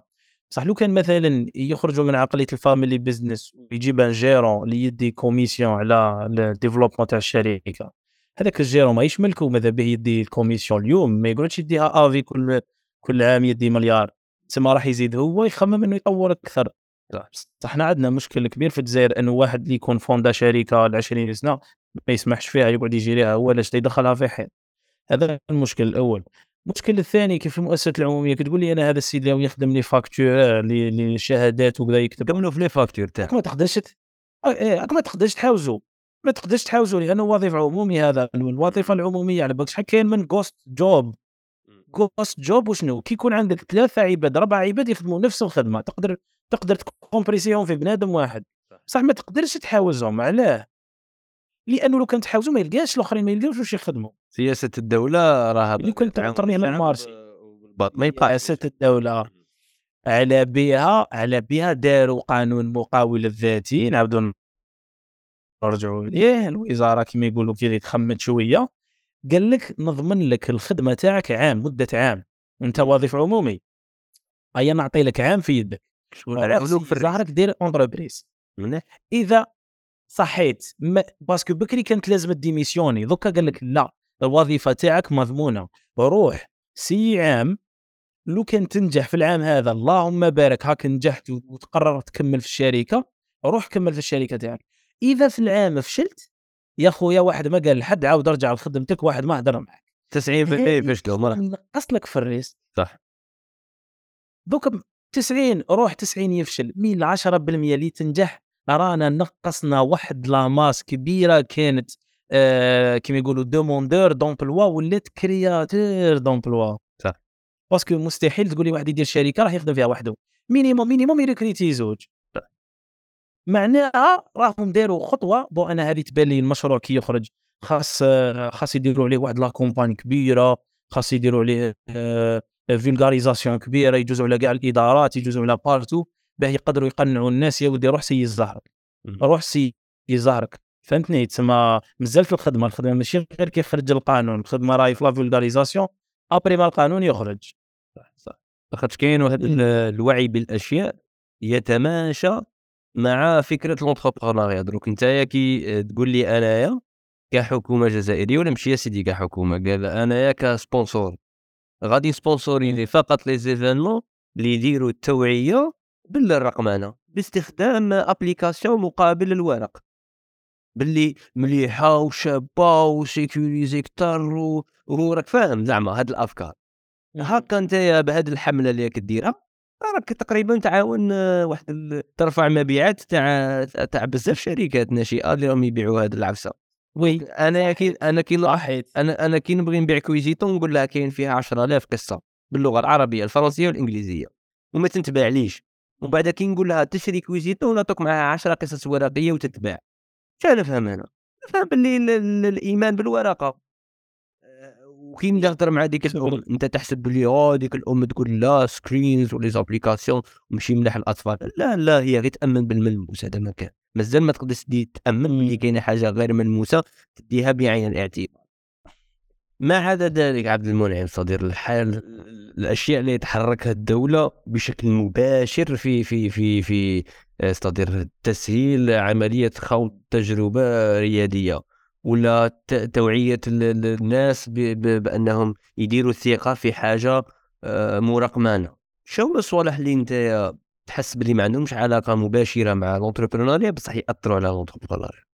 صح لو كان مثلا يخرجوا من عقلية ال family business ويجيب un gérant اللي يدي commission على ال développement تاع الشركة هذاك ال gérant ما يشملكو ماذا به يدي ال commission اليوم؟ ما يقعدش يديها à vie كل كل عام يدي مليار. تسمى راح يزيد هو يخمم إنه يطور أكثر. صح. إحنا عندنا مشكل كبير في الجزائر إنه واحد اللي يكون fonda شركة ل 20 سنة ما يسمحش فيها يقعد يجي لها هو لاش يدخلها في حين هذا المشكل الأول. المشكل الثاني كيف المؤسسات العمومية؟ كتقول لي أنا هذا السيد اللي يخدم les factures لي شهادات وكذا يكتب. له في les factures تاعك ما تقدرش ما تقدرش تحاوزو ما تقدرش تحاوزو لأنه وظيفة عمومي هذا الوظيفة العمومية على بالك شحال كاين من just job just job وشنو؟ كي يكون عندك ثلاثة عباد اربعه عباد يخدموا نفس الخدمة تقدر تقدر ت compresser هم في بنادم واحد. صح. ما تقدرش تحاوزهم علاه. لأنه لو كان تحاوزوا ما يلقاش الآخرين ما يلقاوش واش يخدموا. سياسة الدولة راها لو كنت ترني على ال marché ما يبقى سياسة الدولة. على بها على بها داروا قانون مقاول الذاتي. نعاودوا نرجعوا ليه الوزارة كما يقولوا كي تخمت شوية. قال لك نضمن لك الخدمة تاعك عام مدة عام. أنت وظيف عمومي. ايا نعطي لك عام في يدك. في ظهرك دير entreprise إذا صحيت parce que بكري كانت لازم démissionner. دوكا قال لك لا الوظيفة تاعك مضمونة. روح essaie عام. لو كان تنجح في العام هذا اللهم بارك. هاك نجحت وتقرر تكمل في الشركة روح كمل في الشركة تاعك. إذا في العام فشلت يا خويا واحد ما قال لحد عاود أرجع لخدمتك واحد ما هدر معك. 90% فشلوا مرة. نقص لك في ال risque صح. دوك 90 روح 90 يفشل. مين 10% اللي تنجح. رانا نقصنا واحد la masse كبيرة كانت آه كما يقولوا demandeur d'emploi ولات créateur d'emploi صح. parce que مستحيل تقول لي واحد يدير شركة راح يخدم فيها وحده. minimum minimum ي recruter زوج. معناها راهم داروا خطوة bon أنا هذه تبان لي المشروع كي يخرج. خاص خاص يديروا عليه واحد la campagne كبيرة خاص يديروا عليه vulgarisation كبيرة يجوزوا على كاع الإدارات يجوزوا على partout باه يقدروا يقنعوا الناس يا ودي روح essaie زهرك روح essaie زهرك فهمتني؟ تسمى مازال في الخدمة الخدمة ماشي غير كيخرج القانون الخدمة راهي في la vulgarisation après ما القانون يخرج. صح صح. لاخاطش كاين واحد الوعي بالأشياء يتماشى مع فكرة l'entrepreneuriat دروك انت كي تقول لي أنايا كحكومة جزائرية ولا ماشي يا سيدي كحكومة؟ قال أنايا ك sponsor غادي sponsoriser ني فقط les événements اللي يديروا التوعية بالرقمنه باستخدام application مقابل الورق. باللي مليحة وشابة و sécurisée كتر وراك فاهم زعما هاد الأفكار. هكا انت بهاد الحملة اللي كديرها راك تقريبا تعاون واحد ترفع مبيعات تاع تاع بزاف شركات ناشئه اللي راهم يبيعوا هاد العفسة. Oui. أنا كي أنا كي أنا أنا كي نبغي نبيع كويزيتون نقول لها كاين فيها 10000 قصة باللغة العربية الفرنسية والإنجليزية. وما تنتباعليش ومن بعد كي نقول لها تشري كويزيتو نعطوك معها 10 قصص ورقية وتتباع. شنو نفهم أنا؟ نفهم باللي الإيمان بالورقة. آه، وكي نهضر مع ديك الأم. أنت تحسب بلي آه ديك الأم تقول لا screens و les applications ماشي مليح الأطفال. لا لا هي غير تأمن بالملموس هذا ما كان مازال ما تقدرش تأمن بلي كاينة حاجة غير ملموسة تديها بعين الاعتبار. ما عدا ذلك عبد المنعم صدير الحال الأشياء اللي تحركها الدولة بشكل مباشر في في في في صدير تسهيل عملية خوض تجربة ريادية. ولا توعية الناس بأنهم يديروا الثقة في حاجة آه، مرقمنه شو الصوالح اللي انت تحس بلي ما عندهمش علاقة مباشرة مع لونتربرونوريا بصح يأثروا على لونتربرونوريا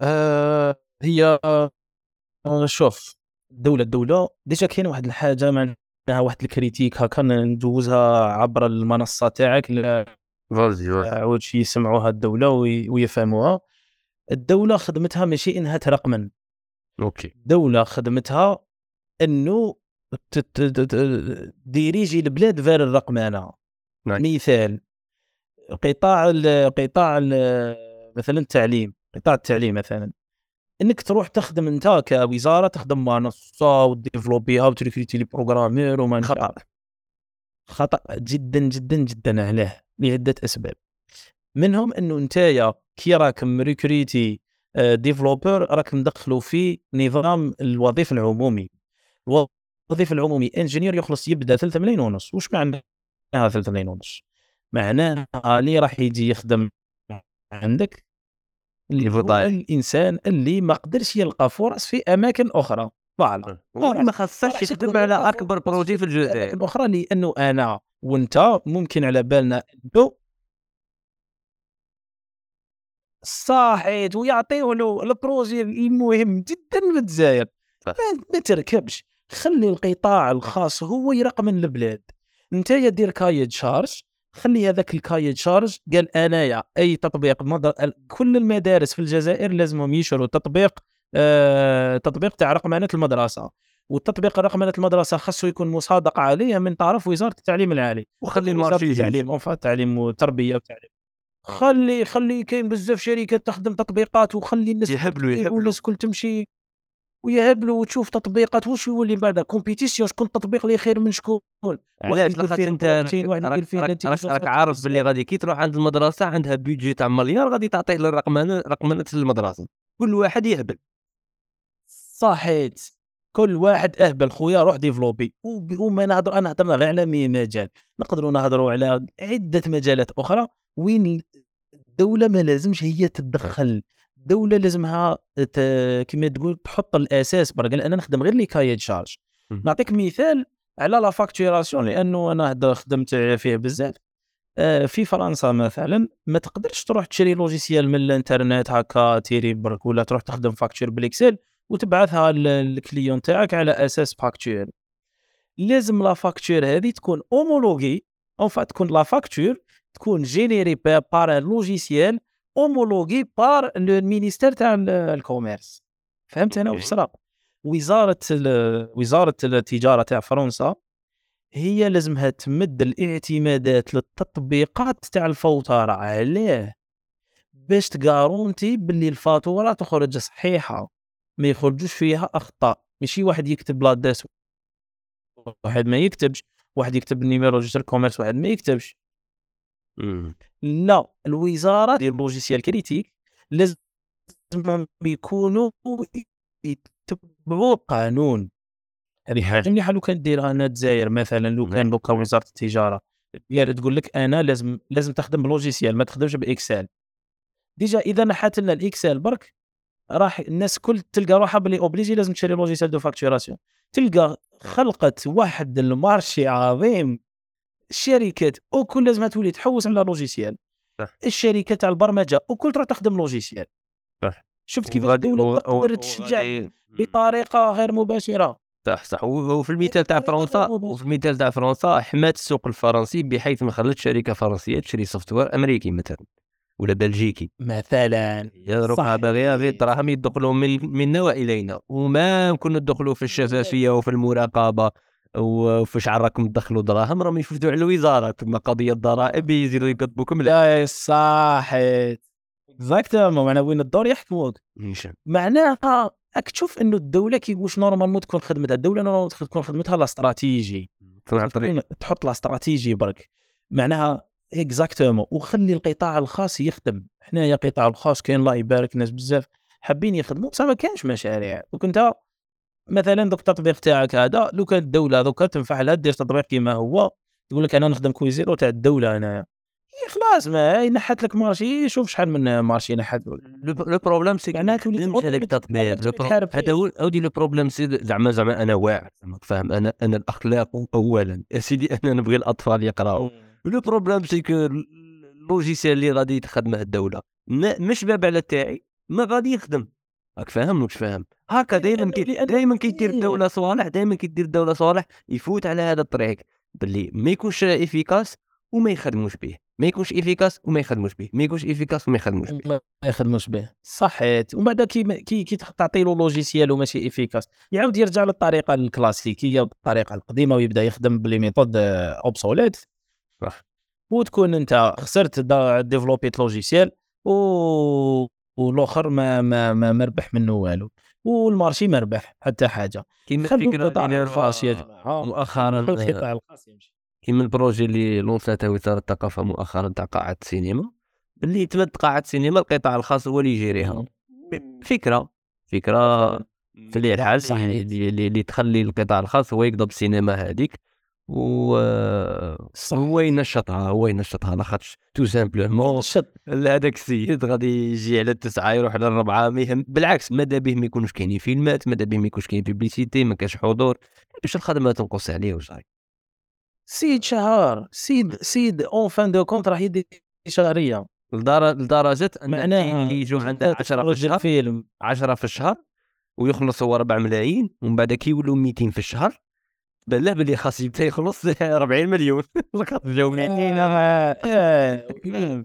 آه هي آه شوف الدولة الدولة déjà كاين واحد الحاجة معناها واحد ال critique هكا ندوزها عبر المنصة تاعك فالزي فالزي عاود يسمعوها الدولة وي- ويفهموها. الدولة خدمتها ماشي إنها ترقمن. Okay. الدولة خدمتها انه diriger البلاد vers الرقمنه. مثال قطاع ال- قطاع ال- مثلا التعليم قطاع التعليم مثلا. إنك تروح تخدم أنت كوزارة تخدم منصة و développer يها وت recruter les programmeurs وما. خطأ جدا جدا جدا عليه لعدة أسباب. منهم أنه نتايا كي راكم recruter développeur راك مدخلو في نظام الوظيفة العمومي. الوظيفة العمومي ingénieur يخلص يبدأ 3 ملايين ونص. واش معناها 3 ملايين ونص؟ معناها اللي راح يجي يخدم عندك اللي هو. الإنسان اللي ما قدرش يلقى فرص في أماكن أخرى. Voilà. ما خاصش راح يخدم على أكبر projet في الجزائر الاخرى لأنه أنا وأنت ممكن على بالنا أنه صاحيت ويعطيو له ال projet المهم جدا للجزائر صح. ما, ما تركبش. خلي القطاع الخاص هو يرقمن البلاد. أنت دير cahier de charges خلي هذاك ال cahier de charges. قال انايا أي تطبيق مدر... كل المدارس في الجزائر لازمهم يشروا تطبيق آه... تطبيق تاع رقمنه المدرسة. والتطبيق رقمنه المدرسة خاصه يكون مصادقة عليه من طرف وزارة التعليم العالي. وخلي ال marché. التعليم التعليم والتربية والتعليم. خلي خلي كاين بزاف شركات تخدم تطبيقات وخلي الناس يهبلوا يهبلوا. والناس كل تمشي ويهبلوا وتشوف تطبيقات. واش يولي بعدا compétition شكون التطبيق اللي خير من شكون؟ علاش؟ يدير لاخاطش فيه أنت راك. عارف باللي غادي كي تروح عند المدرسة عندها بيجي تاع مليار غادي تعطيه للرقمنه رقمنه المدرسة. كل واحد يهبل. صحيت. كل واحد اهبل خويا روح développer. وب- وما نهضر أنا هضرنا غير على mais مجال. نقدروا نهضروا على عدة مجالات أخرى. وين الدولة ما لازمش هي تتدخل. الدولة لازمها ت... كما تقول تحط الأساس برك. أنا نخدم غير les cahiers de charges. نعطيك مثال على la facturation. لأنه أنا خدمت فيه بزاف. آه، في فرنسا مثلا ما تقدرش تروح تشري logiciel من الإنترنت هكا tirer برك ولا تروح تخدم facture بالإكسل. وتبعثها لل client تاعك على أساس facture لازم la facture هذه تكون homologuée اون تكون la facture تكون générée par logiciel homologué par ال ministère تاع ال- ال commerce. فهمت أنا. واش صرا وزارة وزارة التجارة تاع فرنسا هي لازمها تمد الاعتمادات للتطبيقات تاع الفوترة عليه باش ت garantir باللي الفاتورة تخرج صحيحة. ما يخرجوش فيها أخطاء. ماشي واحد يكتب l'adresse واحد ما يكتبش. واحد يكتب ال numéro registre commerce واحد ما يكتبش. لا الوزارة ديال logiciel critique لازم يكونوا يتبعوا القانون هذه حاجة مليحه لو كان ديرها أنا الجزائر مثلا لو كان لو كان وزارة التجارة. ديال تقول لك أنا لازم لازم تخدم ب logiciel ما تخدمش ب Excel. déjà إذا نحات لنا ال Excel برك راح الناس كل تلقى روحها باللي obligé لازم تشري logiciel de facturation. تلقى خلقت واحد ال marché عظيم. الشركات وكل لازم تولي تحوس على logiciel صح. الشركات تاع البرمجة وكل تروح تخدم logiciel صح. شفت كيف الدولة تقدر تشجع بطريقة غير مباشرة. صح صح. وفي المثال تاع فرنسا وفي المثال تاع فرنسا حمات السوق الفرنسي بحيث ما خلتش شركة فرنسية تشري software أمريكي مثلا. ولا بلجيكي. مثلا. صح. باغيه غير الدراهم يدخلوا من منا والينا وما نكون ندخلوا في الشفافية وفي المراقبة وفاش راكم تدخلوا دراهم راهم يفوتوا على الوزارة. ثم قضية الضرائب يزيدوا يكتبوكم لا. صحيت. exactement معناها وين الدور يحكموك. معناها راك تشوف إنه الدولة كي واش normalement تكون خدمتها. الدولة normalement تكون خدمتها la stratégie. تحط la stratégie برك. معناها اكزاكتومون وخلي القطاع الخاص يخدم. حنايا القطاع الخاص كاين الله يبارك ناس بزاف. حابين يخدموا بصح ما كانش مشاريع. وكنت مثلا دوك التطبيق تاعك هذا لو كانت الدولة دوكا تنفع لها دير تطبيق كيما هو تقول لك أنا نخدم كويزيرو تاع الدولة انايا إيه خلاص ما ينحت لك مارشي شوف شحال من مارشي نحت لو بروبليم سي معناها تولي تقول هذاك التطبيق هذا هو أودي لو بروبليم سي زعما زعما أنا واعر فاهم أنا أنا الأخلاق اولا. يا سيدي أنا نبغي الأطفال يقراوا le problème c'est que ال logiciel اللي غادي تخدمه الدولة. ما- مش باب على تاعي ما غادي يخدم. راك فاهم واش فاهم؟ هكا دائما دائما كيدير إيه. الدولة صوالح دائما كيدير الدولة صوالح يفوت على هذا الطريق. باللي ما يكونش efficace وما يخدموش به ما يكونش efficace وما يخدموش به ما يكونش efficace وما يخدموش به ما يخدموش به صحيت ومن بعد كي كي, كي تعطي له logiciel وماشي efficace يعاود يرجع للطريقة الكلاسيكية والطريقة القديمة ويبدأ يخدم ب les méthodes obsolètes صح. وتكون أنت خسرت développ يت logiciel و والاخر ما ما ما مربح منه والو. وال marché مربح حتى حاجة. كيما الفكرة اللي جماعة مؤخرا كيما ال projet اللي lanc اته وزارة الثقافة مؤخرا تاع قاعة السينما باللي تمد قاعة السينما القطاع الخاص هو اللي ي gér يها فكرة فكرة في اللي الحال. اللي, اللي, اللي تخلي القطاع الخاص هو يقضب السينما هذيك. و هو ينشطها هو ينشطها لاخاطش tout simplement هذاك السيد غادي يجي على التسعة يروح على الربعة ما يهم بالعكس ماذا به ما يكونوش كاينين فيلمات ماذا به ما يكونش كاين publicité ما كاش حضور. باش الخدمة تنقص عليه وصاي. سيد شهر سيد سيد en fin de compte راح يدي شهرية. لدر- لدرجة أن معناها يجوا عنده 10 في الشهر. الفيلم 10 في الشهر ويخلص هو 4 ملايين ومن بعد كيولوا 200 في الشهر. بان باللي خاص يبدأ يخلص 40 مليون. جاو ملايين آه،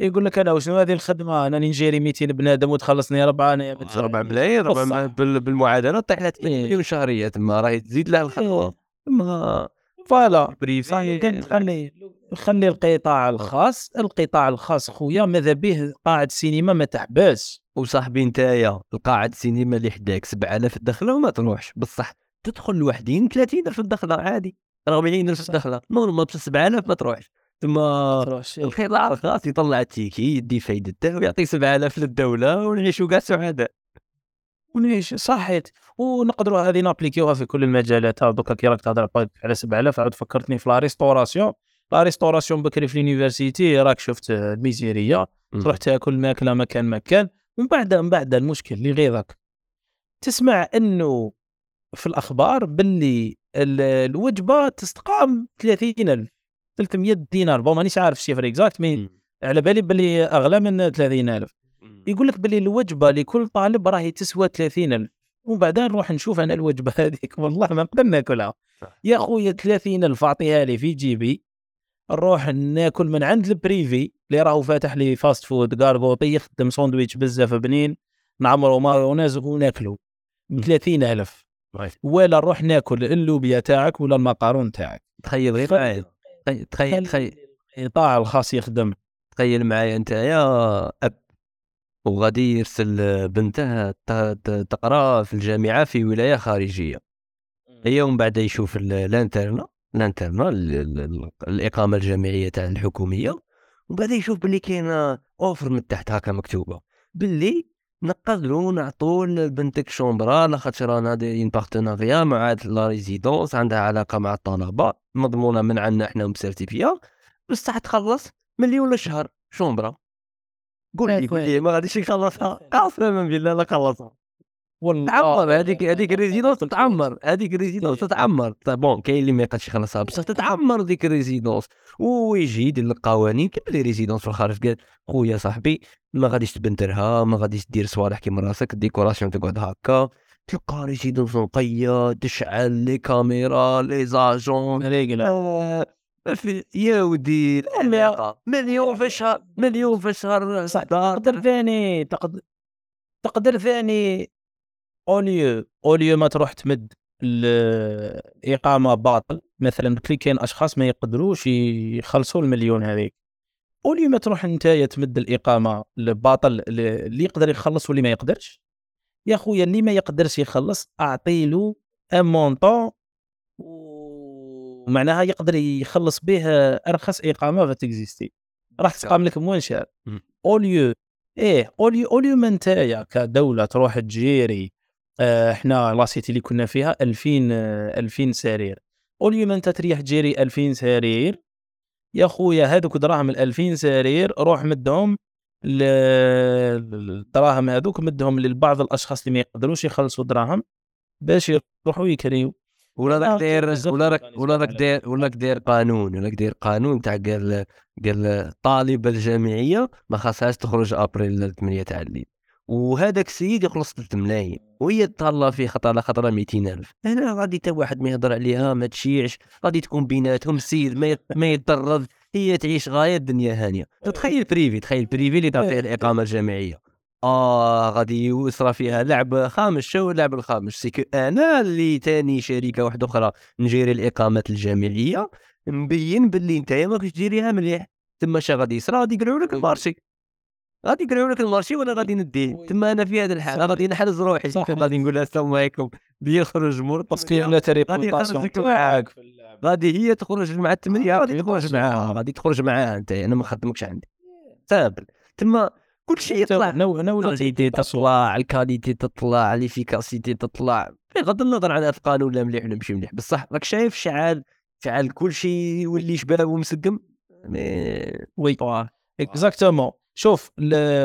يقول لك أنا وشنو هذه الخدمة؟ أنا ن gérer 200 بنادم وتخلصني اربعه أنا 4 ملايين 4 بصح. ملايين. بال- بالمعادلة طيح لها 30 إيه. مليون شهرية تما راهي تزيد لها الخدمة. تما voilà. privé صحيح كنت خلي خلي القطاع الخاص. القطاع الخاص خويا ماذا به؟ قاعة السينما ما تحبس. وصاحبي نتايا القاعة السينما اللي حداك 7000 الدخله وما تروحش. بصح تدخل لوحدين 30000 الدخلة عادي 40000 صح. الدخلة normal بصح 7000 ما تروحش. تروحش. القطاع الخاص يطلع ال ticket يدي فايدته ويعطي 7000 للدولة ونعيشوا كاع سعداء ونعيش صحيت. ونقدروا هذه ن appliqu يوها في كل المجالات. دوكا كي راك تهضر على 7000 عاد فكرتني في la restauration. la restauration بكري في ال université راك شفت الميزيرية. تروح تاكل ماكلة مكان مكان. ومن بعد من بعد المشكل اللي غيظك تسمع إنه في الأخبار باللي ال- الوجبة تستقام 30000 300 دينار. bon مانيش عارف ال chiffre exact mais. على بالي باللي أغلى من 30000 يقول لك باللي الوجبة لكل طالب راهي تسوى 30000 ومن بعد نروح نشوف أنا الوجبة هذيك. والله ما نقدر ناكلها. يا خويا 30000 أعطيها لي في جيبي نروح ناكل من عند ال privé اللي راهو فاتح لي fast food كاربوطي يخدم ساندويتش بزاف بنين. نعمرو مايونيز وناكلو. ب 30000 واي. ولا نروح ناكل اللوبيا تاعك ولا المقارون تاعك. تخيل غير معايا. تخيل- تخيل القطاع الخاص يخدم. تخيل معايا انت يا أب وغادي يرسل بنته تقرا في الجامعة في ولاية خارجية. هي ومن بعد يشوف ال- ال internat ال internat ال- ال- ال- الإقامة الجامعية تاع الحكومية. ومن بعد يشوف باللي كاينة أوفر من تحت هكا مكتوبة. باللي نقدروا نعطوا لبنتك chambre لاخاطش رانا دايرين partenariat مع la résidence عندها علاقة مع الطلبة مضمونة من عندنا إحنا مسيرتيفيا بصح تخلص مليون للشهر chambre. قول لي قول لي ما غاديش يخلصها قسما بالله لا خلصها. والله تعمر هذيك هذيك ال résidence تتعمر هذيك ال résidence تتعمر. طيب bon كاين اللي ما يقدش يخلصها بصح تتعمر ديك ال résidence ويجي يدير القوانين كيما les résidences في الخارج قال خويا صاحبي ما غاديش تبنترها ما غاديش دير صوالح كيما راسك ال décoration تقعد هكا. تلقى résidence نقيه تشعل les caméras les agents réglés آه، يا ودي. مليون في الشهر مليون في الشهر صح. تقدر ثاني تقدر تقدر ثاني أوليو أوليو ما تروح تمد الاقامه باطل. مثلا كلي كاين أشخاص ما يقدروش يخلصوا المليون هذيك. أوليو ما تروح أنت تمد الإقامة الباطل اللي يقدر يخلص واللي ما يقدرش؟ يا خويا اللي ما يقدرش يخلص أعطي له ان مونطون ومعناها يقدر يخلص به أرخص إقامة فتكزيستي راح تقام لك موان شهر. أوليو إيه أوليو أوليو ما نتايا كدولة تروح تجيري آه، إحنا لاسيتي اللي كنا فيها 2000 آه، 2000 سرير. اوليو ما انت تريح تجيري 2000 سرير. يا خويا هذوك دراهم ال 2000 سرير روح مدهم الدراهم هذوك مدهم لبعض الأشخاص اللي ما يقدروش يخلصوا دراهم باش يروحوا يكريو. ولا راك آه، داير ولا راك organization ولا راك داير ولا راك داير قانون ولا راك داير قانون تاع قال قال الطالبه الجامعية ما خاصهاش تخرج أبريل 8 تاع الليل. وهذاك السيد يخلص 3 ملايين وهي تهلا فيه خطره خطره 200 ألف. هنا غادي تا واحد ما يهضر عليها ما تشيعش غادي تكون بيناتهم السيد ما ما يتطرد هي تعيش غاية الدنيا هانية. تخيل privé تخيل privé اللي تعطيه الإقامة الجامعية. آه غادي يصرى فيها لعب خامس شو؟ اللعب الخامس. سيكو أنا اللي تاني شركه واحدة أخرى نجيري الإقامات الجامعية. مبين باللي انت ما كنتش ديريها مليح. تما اش غادي يصرى غادي يقلعوا لك المارشي غادي يقلعوا لك المارشي وأنا غادي نديه تما أنا في هذا الحال. غادي نحرز روحي. غادي نقول لها السلام عليكم. بيخرج مور باسكو لا غادي ريبوتاسيون. غادي هي تخرج مع الثمانية آه، غادي تخرج معاها. غادي تخرج معاها أنت. أنا ما خدمكش عندي. simple تما كل شيء يطلع. non non ال qualité تطلع ال qualité تطلع l'efficacité تطلع. بغض النظر عن اتقان ولا مليح ولا ماشي مليح. بصح راك شايف شعال شعال كل شيء يولي شباب ومسقم. oui. exactement شوف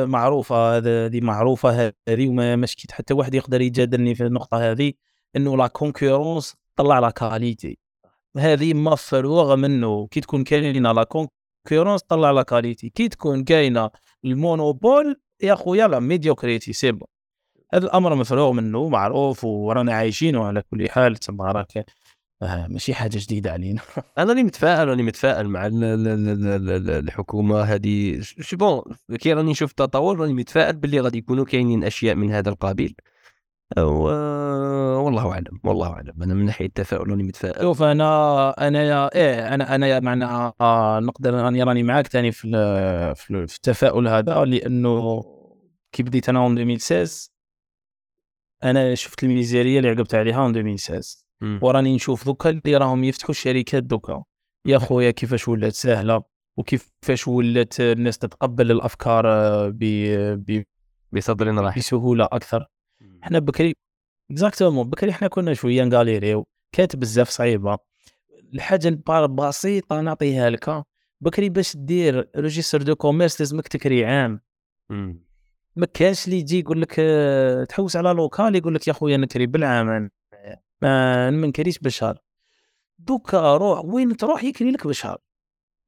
معروفة هذه معروفة هذه وما مشكيت حتى واحد يقدر يجادلني في النقطة هذه إنه la concurrence طلع la qualité هذه مفروغ منه. كي تكون كاينة la concurrence طلع la qualité كي تكون كاينة ال monopole يا خويا la médiocrité c'est هذا الأمر مفروغ منه معروف ورانا عايشينه على كل حال تما راك ماشي حاجة جديدة علينا. أنا راني متفائل راني متفائل مع ال- ال- ال- ال- ال- الحكومة هذه. ش- bon كي راني نشوف تطور راني متفائل باللي غادي يكونوا كاينين أشياء من هذا القبيل. و... والله أعلم والله أعلم. أنا من ناحية التفاؤل راني متفائل. شوف أنا أنا يا إيه أنا أنا يا معناها آه نقدر راني راني معاك ثاني في في ال- في التفاؤل هذا لأنه كي بديت أنا en 2016 أنا شفت ال misère اللي عقبت عليها en 2016 مم. وراني نشوف دوكا اللي راهم يفتحوا الشركات دوكا. يا خويا كيفاش ولات سهله وكيفاش ولات الناس تتقبل الأفكار ب ب- بصدر راح بسهولة أكثر. حنا بكري exactement بكري حنا كنا شوية نغاليريو كانت بزاف صعيبة. الحاجة بسيطة نعطيها لك. بكري باش دير registre de commerce لازمك تكري عام. ما كانش اللي يجي يقول لك آه، تحوس على local يقول لك يا خويا نكري بالعام. ما ما نكريش بشهر دوكا روح وين تروح يكري لك بشهر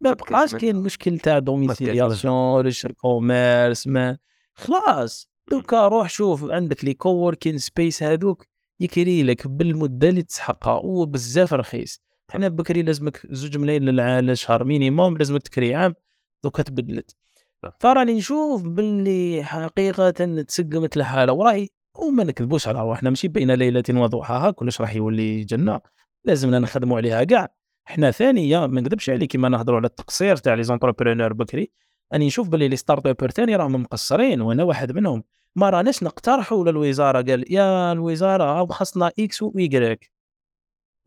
ما بقاش كاين مشكل تاع domiciliation registre commerce ما خلاص. دوكا روح شوف عندك les coworking spaces هذوك يكري لك بالمدة اللي تسحقها وبزاف رخيص. حنا بكري لازمك زوج ملايين للشهر minimum لازمك تكري عام دوكا تبدلت. صح. فراني نشوف باللي حقيقة تسقمت الحالة. وراهي وما نكذبوش على رواحنا ماشي بين ليلة وضحاها كلش راح يولي جنة لازمنا نخدموا عليها كاع حنا ثانية ما نكذبش عليك كيما نهضروا على التقصير تاع les entrepreneurs بكري راني نشوف باللي les startuppers ثاني راهم مقصرين وأنا واحد منهم ما راناش نقترحوا للوزارة قال يا الوزارة خاصنا X Y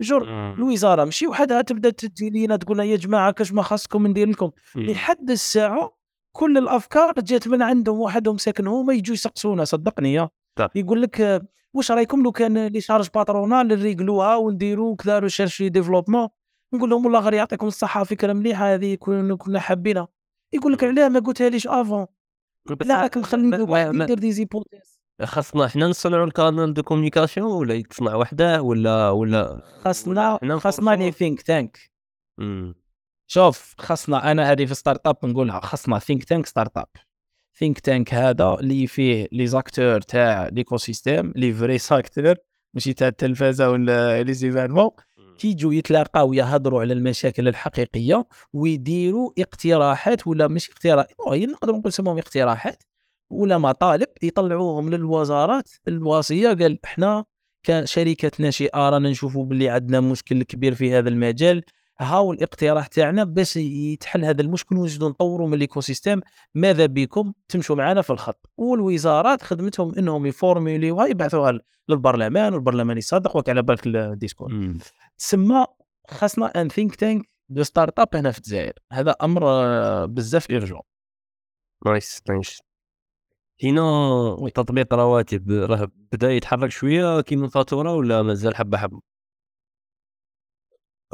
جور مم. الوزارة ماشي وحدها تبدا تجي لينا تقول يا جماعة كاش ما خاصكم ندير لكم. لحد الساعة كل الأفكار جات من عندهم وحدهم ساكن هما يجوا يسقسونا صدقني يا. يقول لك واش رايكم لو كان les charges patronales نريقلوها ونديروا كذا recherche développement نقول لهم والله غير يعطيكم الصحة فكرة مليحة هذه كنا كنا حابينها. يقول لك علاه ما قلتها ليش avant لا راك ما- يدير des hypothèses خاصنا حنا نصنعوا ال canal de communication ولا يتصنع وحده ولا ولا خاصنا خاصنا. les think tanks. شوف خاصنا أنا هذه في startup نقولها خاصنا think tank startup think tank هذا اللي فيه les acteurs تاع l'écosystème les vrais acteurs ماشي تاع التلفزه ولا les événements كيجوا يتلاقاو يهضروا على المشاكل الحقيقية ويديروا اقتراحات ولا مش اقتراح هي نقدر نقول نسموهم اقتراحات ولا مطالب يطلعوهم للوزارات الوصيه قال إحنا كشركه ناشئه رانا نشوفوا باللي عندنا مشكل كبير في هذا المجال هاو الاقتراح تاعنا باش يتحل هذا المشكل ونزيدوا نطوروا من ال écosystème ماذا بكم تمشوا معنا في الخط. والوزارات خدمتهم إنهم يفورميليوها يبعثوها للبرلمان والبرلمان يصدق وراك على بالك ال discours. تسمى خاصنا un think tank de start up هنا في الجزائر. هذا أمر بزاف urgent. nice nice. هنا تطبيق رواتب راه بدا يتحرك شوية كيما فاتورة ولا مازال حبة حبة؟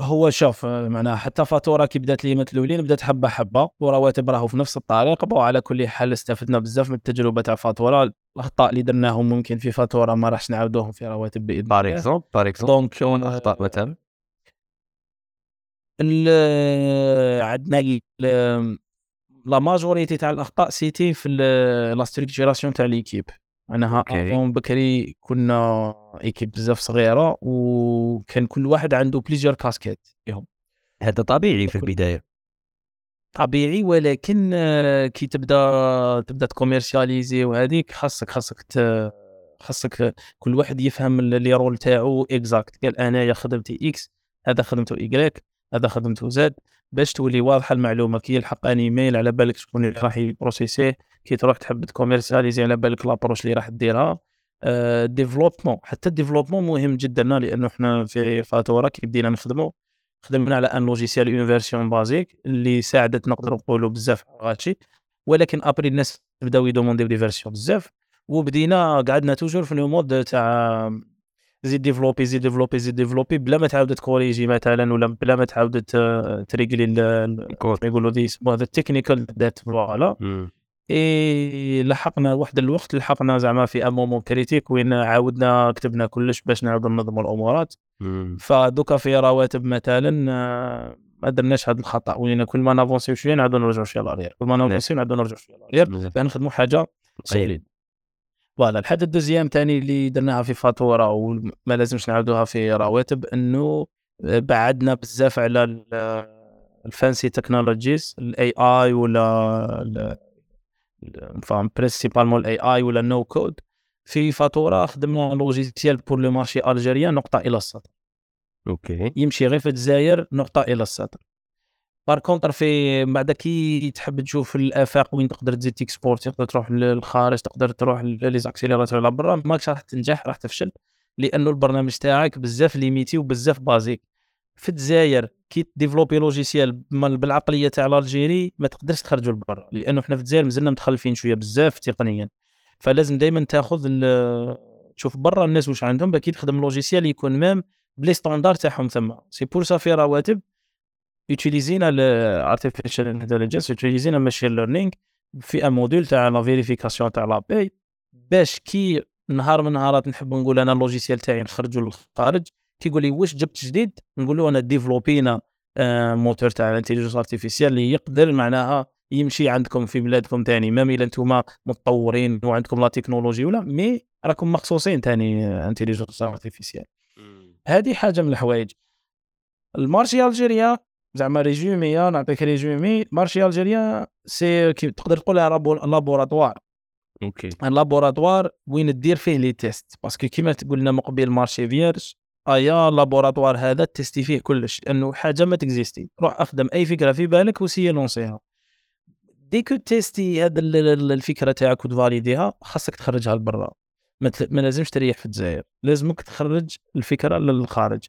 هو شوف معناها حتى فاتورة كي بدات اليامات الأولين بدات حبة حبة ورواتب راهو في نفس الطريق وعلى كل حال استفدنا بزاف من التجربة تاع فاتورة. الأخطاء اللي درناهم ممكن في فاتورة ما راحش نعاودوهم في رواتب بإذن بار الله. exemple par exemple donc أخطاء مثلا؟ ال- عندنا la majorité تاع الأخطاء c'était في la structuration تاع l'équipe OK. avant بكري كنا équipe بزاف صغيرة وكان كل واحد عنده plusieurs casquettes فيهم هذا طبيعي في البداية. طبيعي ولكن آه، كي تبدا تبدا تكوميرسياليزي وهذيك خاصك خاصك ت- خاصك كل واحد يفهم le rôle تاعو exact قال أنايا خدمتي X هذا خدمته Y هذا خدمته Z باش تولي واضحة المعلومة كي يلحق إيميل على بالك شكون اللي راح يبروسيسيه كي تروح تحب تكوميرسياليزي على بالك l'approche اللي راح ديرها développement حتى ال développement مهم جدا لأنه إحنا في فاتوره كي بدينا نخدموا خدمنا على un logiciel en version basique اللي ساعدت نقدروا نقولوا بزاف هادشي ولكن après الناس بداو يدومونديو des versions بزاف. وبدينا قعدنا toujours في le mode تاع زيد développer زيد développer زيد développer. بلا ما تعاود تكوريجي مثلا ولا بلا ما تعاود ت- تريقلي ال- ال- كود كما يقولوا دي يسموها هذا ال technical debt voilà. إي لحقنا واحد الوقت لحقنا زعما في un moment critique وين عاودنا كتبنا كلش باش نعاودوا ننظموا الأمورات. فدوكا في رواتب مثلا آه، ما درناش هذا الخطأ. ولينا كل ما نافونسيو شوية نعاودوا نرجعوا شوية l'arrière كل ما نافونسيو نعاودوا نرجعوا شوية l'arrière. باه نخدموا حاجة solide voilà الحاجة ال deuxième ثاني اللي درناها في فاتورة وما لازمش نعاودوها في رواتب إنه بعدنا بزاف على ال- ال fancy technologies ال AI ولا فاهم principalement ال AI ولا ال no code في فاتورة خدمنا logiciel pour le marché algérien نقطة إلى السطر. OK. يمشي غير في الجزائر نقطة إلى السطر. par contre في بعد كي تحب تشوف الآفاق وين تقدر تزيد تكسبورت تقدر تروح للخارج تقدر تروح les accélérateurs على برا ماكش راح تنجح راح تفشل لأنه البرنامج تاعك بزاف limité وبزاف basique. في الجزائر كي ديفلوبي logiciel بال- بالعقلية تاع l'Algérie ما تقدرش تخرجوا لبرا لأنه إحنا في الجزائر مازلنا متخلفين شوية بزاف تقنيا. فلازم دائما تاخذ تشوف برا الناس واش عندهم باش كي تخدم logiciel يكون même les standards تاعهم ثما c'est pour ça في رواتب يوتيليزينا ال artificial intelligence يوتيليزينا machine learning في un module تاع la vérification تاع la paie باش كي نهار من النهارات نحب نقول أنا ال logiciel تاعي نخرجوا للخارج كيقول لي واش جبت جديد؟ نقول له أنا ديفلوبينا آه، موتور تاع ال intelligence artificielle اللي يقدر معناها يمشي عندكم في بلادكم تاني même إلا أنتم متطورين وعندكم la technologie voilà mais راكم مخصوصين تاني intelligence artificielle هذه حاجة من الحوايج. ال marché algérien زعما résumé نعطيك résumé marché algérien c'est que تقدر تقولها labo- laboratoire OK un laboratoire وين دير فيه les tests parce que كيما قلنا مقبل marché vierge آيا laboratoire هذا تيستي فيه كلش لأنه حاجة ما تكزيستي. روح أخدم أي فكرة في بالك وسي لونسيها. dès que تيستي هذا ال- ال- الفكرة تاعك وتفاليديها خاصك تخرجها لبرا. ما لازمش تريح في الجزائر. لازمك تخرج الفكرة للخارج.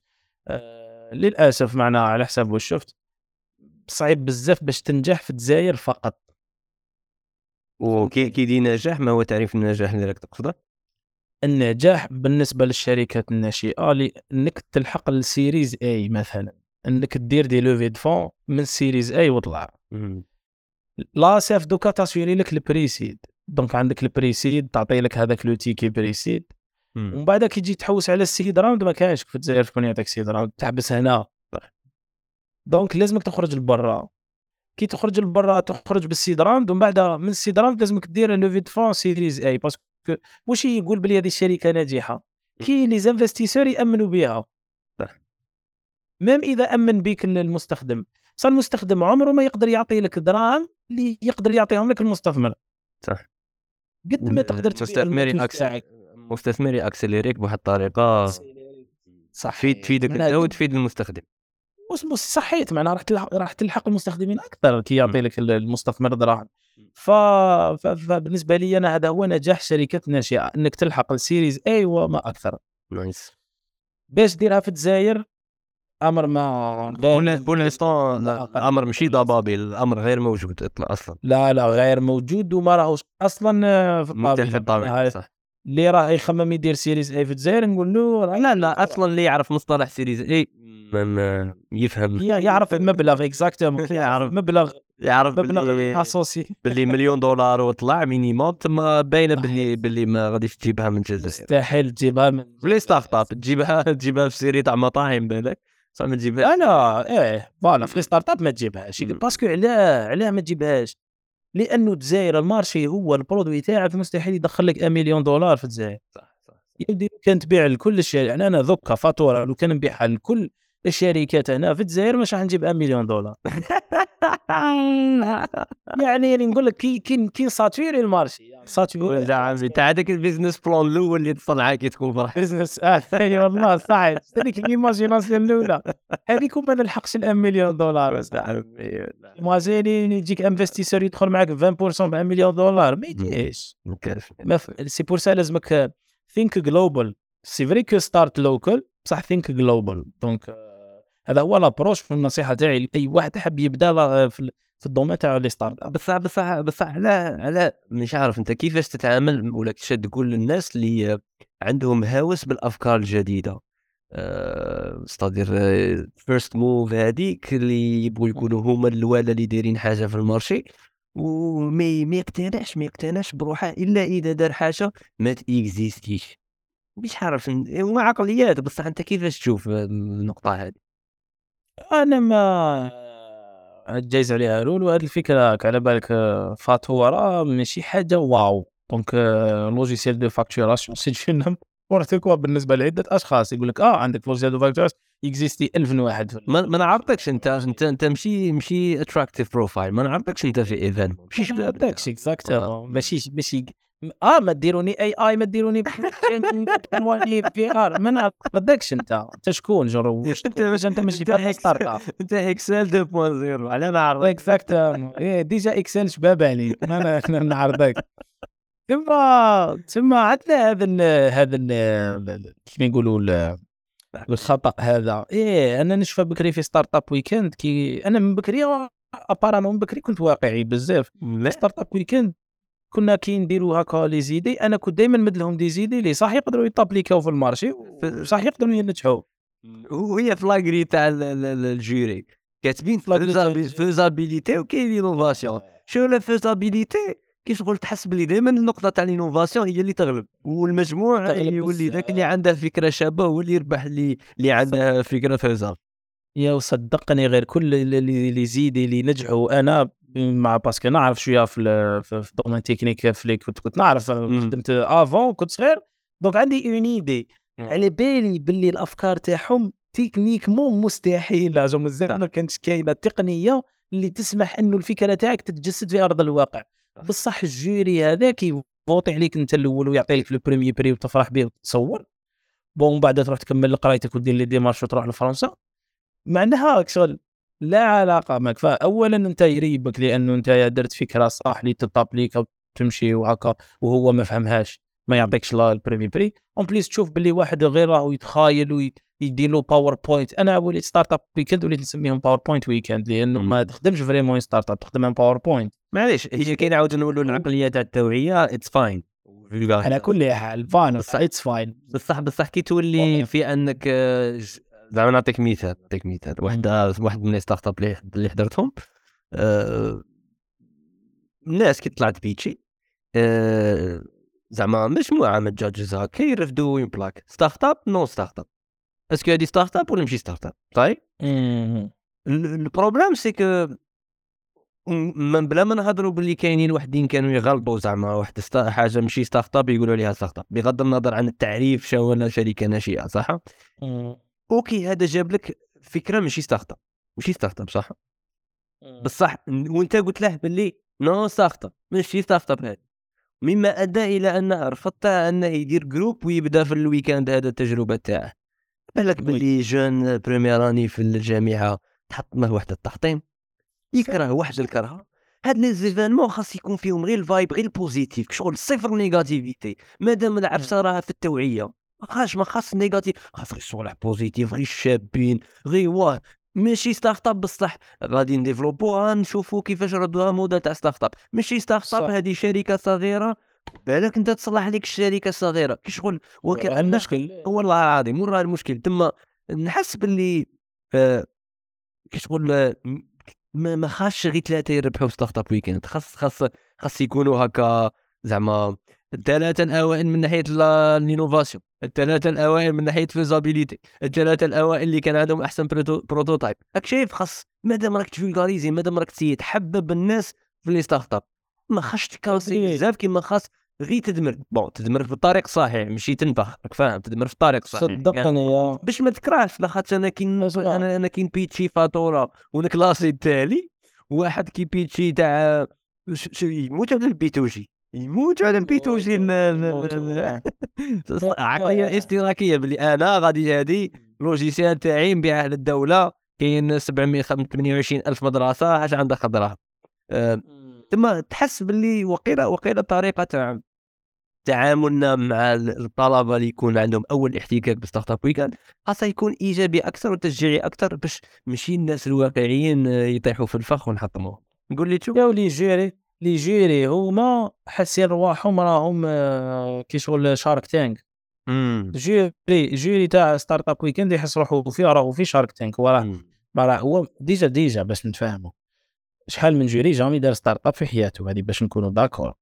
آه للأسف معناها على حسب واش شفت؟ صعيب بزاف باش تنجح في الجزائر فقط. و qui qui dit نجاح ما هو تعريف النجاح اللي راك تقصده؟ النجاح بالنسبة للشركات الناشئة إنك تلحق ال Series A مثلا. إنك دير des levées de fonds من Series A وطلع. l'ASF دوكا تاسيوري لك ال pre-seed donc عندك ال pre-seed تعطي لك هذاك le ticket pre-seed. ومن بعد كي تجي تحوس على ال seed round ما كانش في الجزائر شكون يعطيك seed round تحبس هنا. donc لازمك تخرج لبرا. كي تخرج لبرا تخرج بال seed round ومن بعد من ال seed round لازمك دير levée de fonds Series A parce que واش يقول بلي هذه الشركة ناجحة؟ كي les investisseurs يأمنوا بها. même إذا أمن بك المستخدم. صار المستخدم عمره ما يقدر يعطي لك دراهم اللي يقدر يعطيهم لك المستثمر. صح. قد ما تقدر تبيع مستثمري المنتوج أكس... تاعك. مستثمري اكسليريك بواحد الطريقة صح تفيد تفيدك أنت وتفيد المستخدم. مس- مس- صحيت معناها راح تلحق راح تلحق المستخدمين أكثر كي يعطي لك ال- المستثمر دراهم. ف... فبالنسبه لي أنا هذا هو نجاح شركه ناشئه أنك تلحق ال Series A وما أكثر. nice. باش ديرها في الجزائر أمر mais bon l'instant الأمر ماشي ضبابي الأمر غير موجود أصلا. لا لا غير موجود وما راهوش أصلا في في الطابع اللي راه يخمم يدير Series A في الجزائر نقول له لا لا أصلا اللي يعرف مصطلح Series A يفهم. يعرف المبلغ exactement يعرف. مبلغ يعرف مبلغ باللي اسوسي باللي مليون دولار وطلع minimum تما باينة باللي باللي ما غاديش تجيبها من الجزائر. مستحيل تجيبها من les startups تجيبها تجيبها في série تاع مطاعم بالك. صح ما تجيبها أنا إيه voilà في startup ما تجيبهاش. parce que علاه علاه ما تجيبهاش. لأنه الجزائر ال marché هو ال produit تاعك مستحيل يدخل لك 1 مليون دولار في الجزائر. صح صح يبدي كان تبيع لكل الشركات يعني أنا ذوك فاتوره لو كان نبيعها لكل الشركات هنا في الجزائر مش راح نجيب 1 مليون دولار. يعني نقول لك كي كي كي saturer ال marché. يعني saturer عمي أنت عندك ال business plan الأول اللي تصنعه كي تكون فرح business آه أي والله صح هذيك ال imagination الأولى. هذيك ما نلحقش ال 1 مليون دولار. مازالين يجيك investisseur يدخل معك 20% ب 1 مليون دولار. ما يجيش. c'est pour ça لازمك think global c'est vrai que start local. بصح think global donc هذا هو l'approche والنصيحه تاعي لأي واحد حاب يبدأ لا- في في ال domaine تاع les startups. بصح بصح بصح على على مش عارف أنت كيفاش تتعامل ولا كيفاش تقول للناس اللي عندهم هوس بالأفكار الجديدة. أه c'est-à-dire first move هذيك اللي يبغوا يكونوا هما الاولى اللي دايرين حاجة في ال marché. وما ما يقتنعش ما يقتنعش بروحه إلا إذا دار حاجة ما تيكزيستيش مش عارف هما عقليات بصح أنت كيفاش تشوف النقطة هذه؟ أنا ما جايز عليها. رول وهذه الفكرة على بالك آه، فاتورة ماشي حاجة واو. دونك لوجيسيال دو فاكتوراسيون سي جي نيمبورت كوا بالنسبة لعدة أشخاص يقول لك آه عندك لوجيسيال دو فاكتوراسيون اكزيستي 1000 واحد ما ما نعرفكش أنت أنت أنت مشي مشي اتراكتيف بروفايل ما نعرفكش أنت في إيفنت. مشيش ما بلا عندكش اكزاكتو ماشي ماشي آه ما ديروني اي اي ما ديروني في ار ما ما بدكش انت انت شكون؟ جر واش أنت واش أنت ماشي في ستارت اب أنت إكسل 2.0 على ما عرفت اكزاكتو إيه ديجا إكسل شباب عليك أنا أنا نعرضك. ثم ثم عندنا هذا ال- هذا ال- كيف نقولوا ال- الخطأ هذا. إيه أنا نشوف بكري في ستارت اب ويكند كي أنا من بكري apparemment من بكري كنت واقعي بزاف. Startup Weekend كنا كي نديروا هكا les idées. أنا كنت دائما نمد لهم des idées اللي صح يقدروا يت applique او في ال marché وصح يقدروا ينجحوا. وهي في la grille تاع ال- ال- ال- ال jury. كاتبين. faisabilité وكاين innovation sur la faisabilité كي شغل تحس بلي دائما النقطة تاع ال innovation هي اللي تغلب. والمجموع يولي ذاك. اللي عنده فكرة شابة هو اللي يربح اللي اللي عنده فكرة faisable يا وصدقني غير كل اللي- اللي اللي زيدي اللي نجحوا أنا مع parce que نعرف شوية في ال- في ال domaine technique في اللي كنت كنت نعرف. خدمت avant كنت صغير. دونك عندي une idée. على بالي باللي الأفكار تاعهم techniquement مستحيلة. جو مازال ما كانتش كاينة تقنية اللي تسمح إنه الفكرة تاعك تتجسد في أرض الواقع. صح. بصح ال jury هذاك ي voter عليك أنت الأول ويعطي لك ال premier prix وتفرح به وتصور. bon بعد تروح تكمل قرايتك ودير les démarches وتروح لفرنسا. معناها شغل لا علاقة معك. voilà أنت يريبك لأنه أنت درت فكرة صح اللي تت applique أو تمشي وهكا وهو ما فهمهاش ما يعطيكش لا ال premier prix. en plus تشوف باللي واحد غير راهو يتخايل ويدير له PowerPoint أنا وليت Startup Weekend وليت نسميهم PowerPoint Weekend لأنه. ما تخدمش vraiment startup تخدم PowerPoint معليش هي كاين عاود نقولوا العقلية تاع التوعية it's fine على كل حال بصح- it's fine بصح بصح كي تولي في أنك آه، زعما نعطيك مثال نعطيك مثال. واحد واحد من startup اللي حضرتهم آه، الناس كي طلعت pitcher آه، زعما مجموعة من ال judges هكا يرفدوا بلاك startup non startup est-ce que هادي startup ولا ماشي startup طيب ال- ال problème c'est que من بلا ما نهضروا باللي كاينين وحدين كانوا يغلطوا زعما واحد حاجة ماشي startup يقولوا عليها startup بغض النظر عن التعريف شو ولا شركة ناشئة صح؟ OK هذا جاب لك فكرة ماشي startup ماشي startup صح بصح وأنت قلت له باللي non startup ماشي startup هذا مما أدى إلى انه رفضت انه يدير groupe ويبدأ في ال weekend هذا التجربة تاعه. بالك. باللي jeune première année في الجامعة تحط له واحد التحطيم يكره واحد الكره هاد les événements خاص يكون فيهم غير ال vibe غير ال positif شغل صفر negativity. مادام العفسه راها في التوعية. ما خاص ما خاص négatif خاص غير صوالح positif غير الشابين غير واه ماشي startup بصح غادي ن développer وها نشوفوا كيفاش ردوها موديل تاع startup ماشي startup هذه شركه صغيره بالك انت تصلح لك الشركة الصغيره كي شغل؟ المشكل والله العظيم راه المشكل. تما نحس باللي آه كشغل م- ما ما خاصش غير ثلاثة يربحوا startup weekend خاص خاص خاص يكونوا هكا زعما الثلاثة الأوائل من ناحية ال- ال innovation الثلاثة الأوائل من ناحية visibilité الثلاثة الأوائل اللي كان عندهم أحسن proto- prototype راك شايف خاص مادام راك ت vulgariser مادام راك تحبب الناس في les startups ما خاصش ت casser إيه. بزاف كيما خاص غير تدمر. bon تدمر في الطريق الصحيح ماشي تنفخ راك فاهم تدمر في الطريق يعني صدقني يا. باش ما تكرهش لاخاطش أنا كي. أنا أنا كي نبيتشي فاتورة ونكلاسي التالي واحد كي بيتشي تاع يموت على البيتوجي. يموت على ن- ن- عقلية اشتراكيه بلي أنا غادي هادي لوجيسيال تاعي نبيعه للدوله كاين 728 ألف مدرسة. اش عندها خضرها أه، تما تحس باللي وقيله وقيلة طريقة تاع تعاملنا مع ال- الطلبة اللي يكون عندهم أول احتكاك بستارت اب ويكاند خاصة يكون إيجابي أكثر وتشجيعي أكثر باش ماشي الناس الواقعيين آه، يطيحوا في الفخ ونحطموهم نقول لي شوف يا و les jurys. les jurys هما حاسين رواحهم راهم كي شغل Shark Tank. jury jury تاع startup weekend يحس روحو فيه راهو في Shark Tank وراه. راه هو déjà déjà باش نتفاهموا شحال من jury jamais دار startup في حياته هذه باش نكونوا d'accord.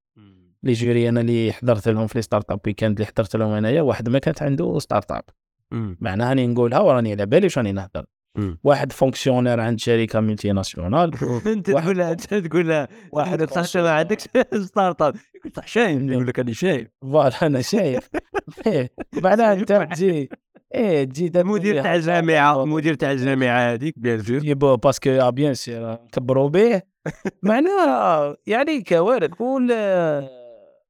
les jurys أنا اللي حضرت لهم في les startup weekend اللي حضرت لهم أنايا واحد ما كانت عنده startup. معناها راني نقولها وراني على بالي واش راني نهضر. واحد fonctionnaire عند شركة multinationale انت تقولها انت تقولها واحد صح ما عندكش startup. يقول صح شايف. يقول لك أنا chef. voilà أنا شايف. إيه، معناها انت تجي إيه تجي المدير تاع الجامعة المدير تاع الجامعة هذيك bien sûr يبا parce que bien sûr كبروا به. معناها يعني كوارث. كل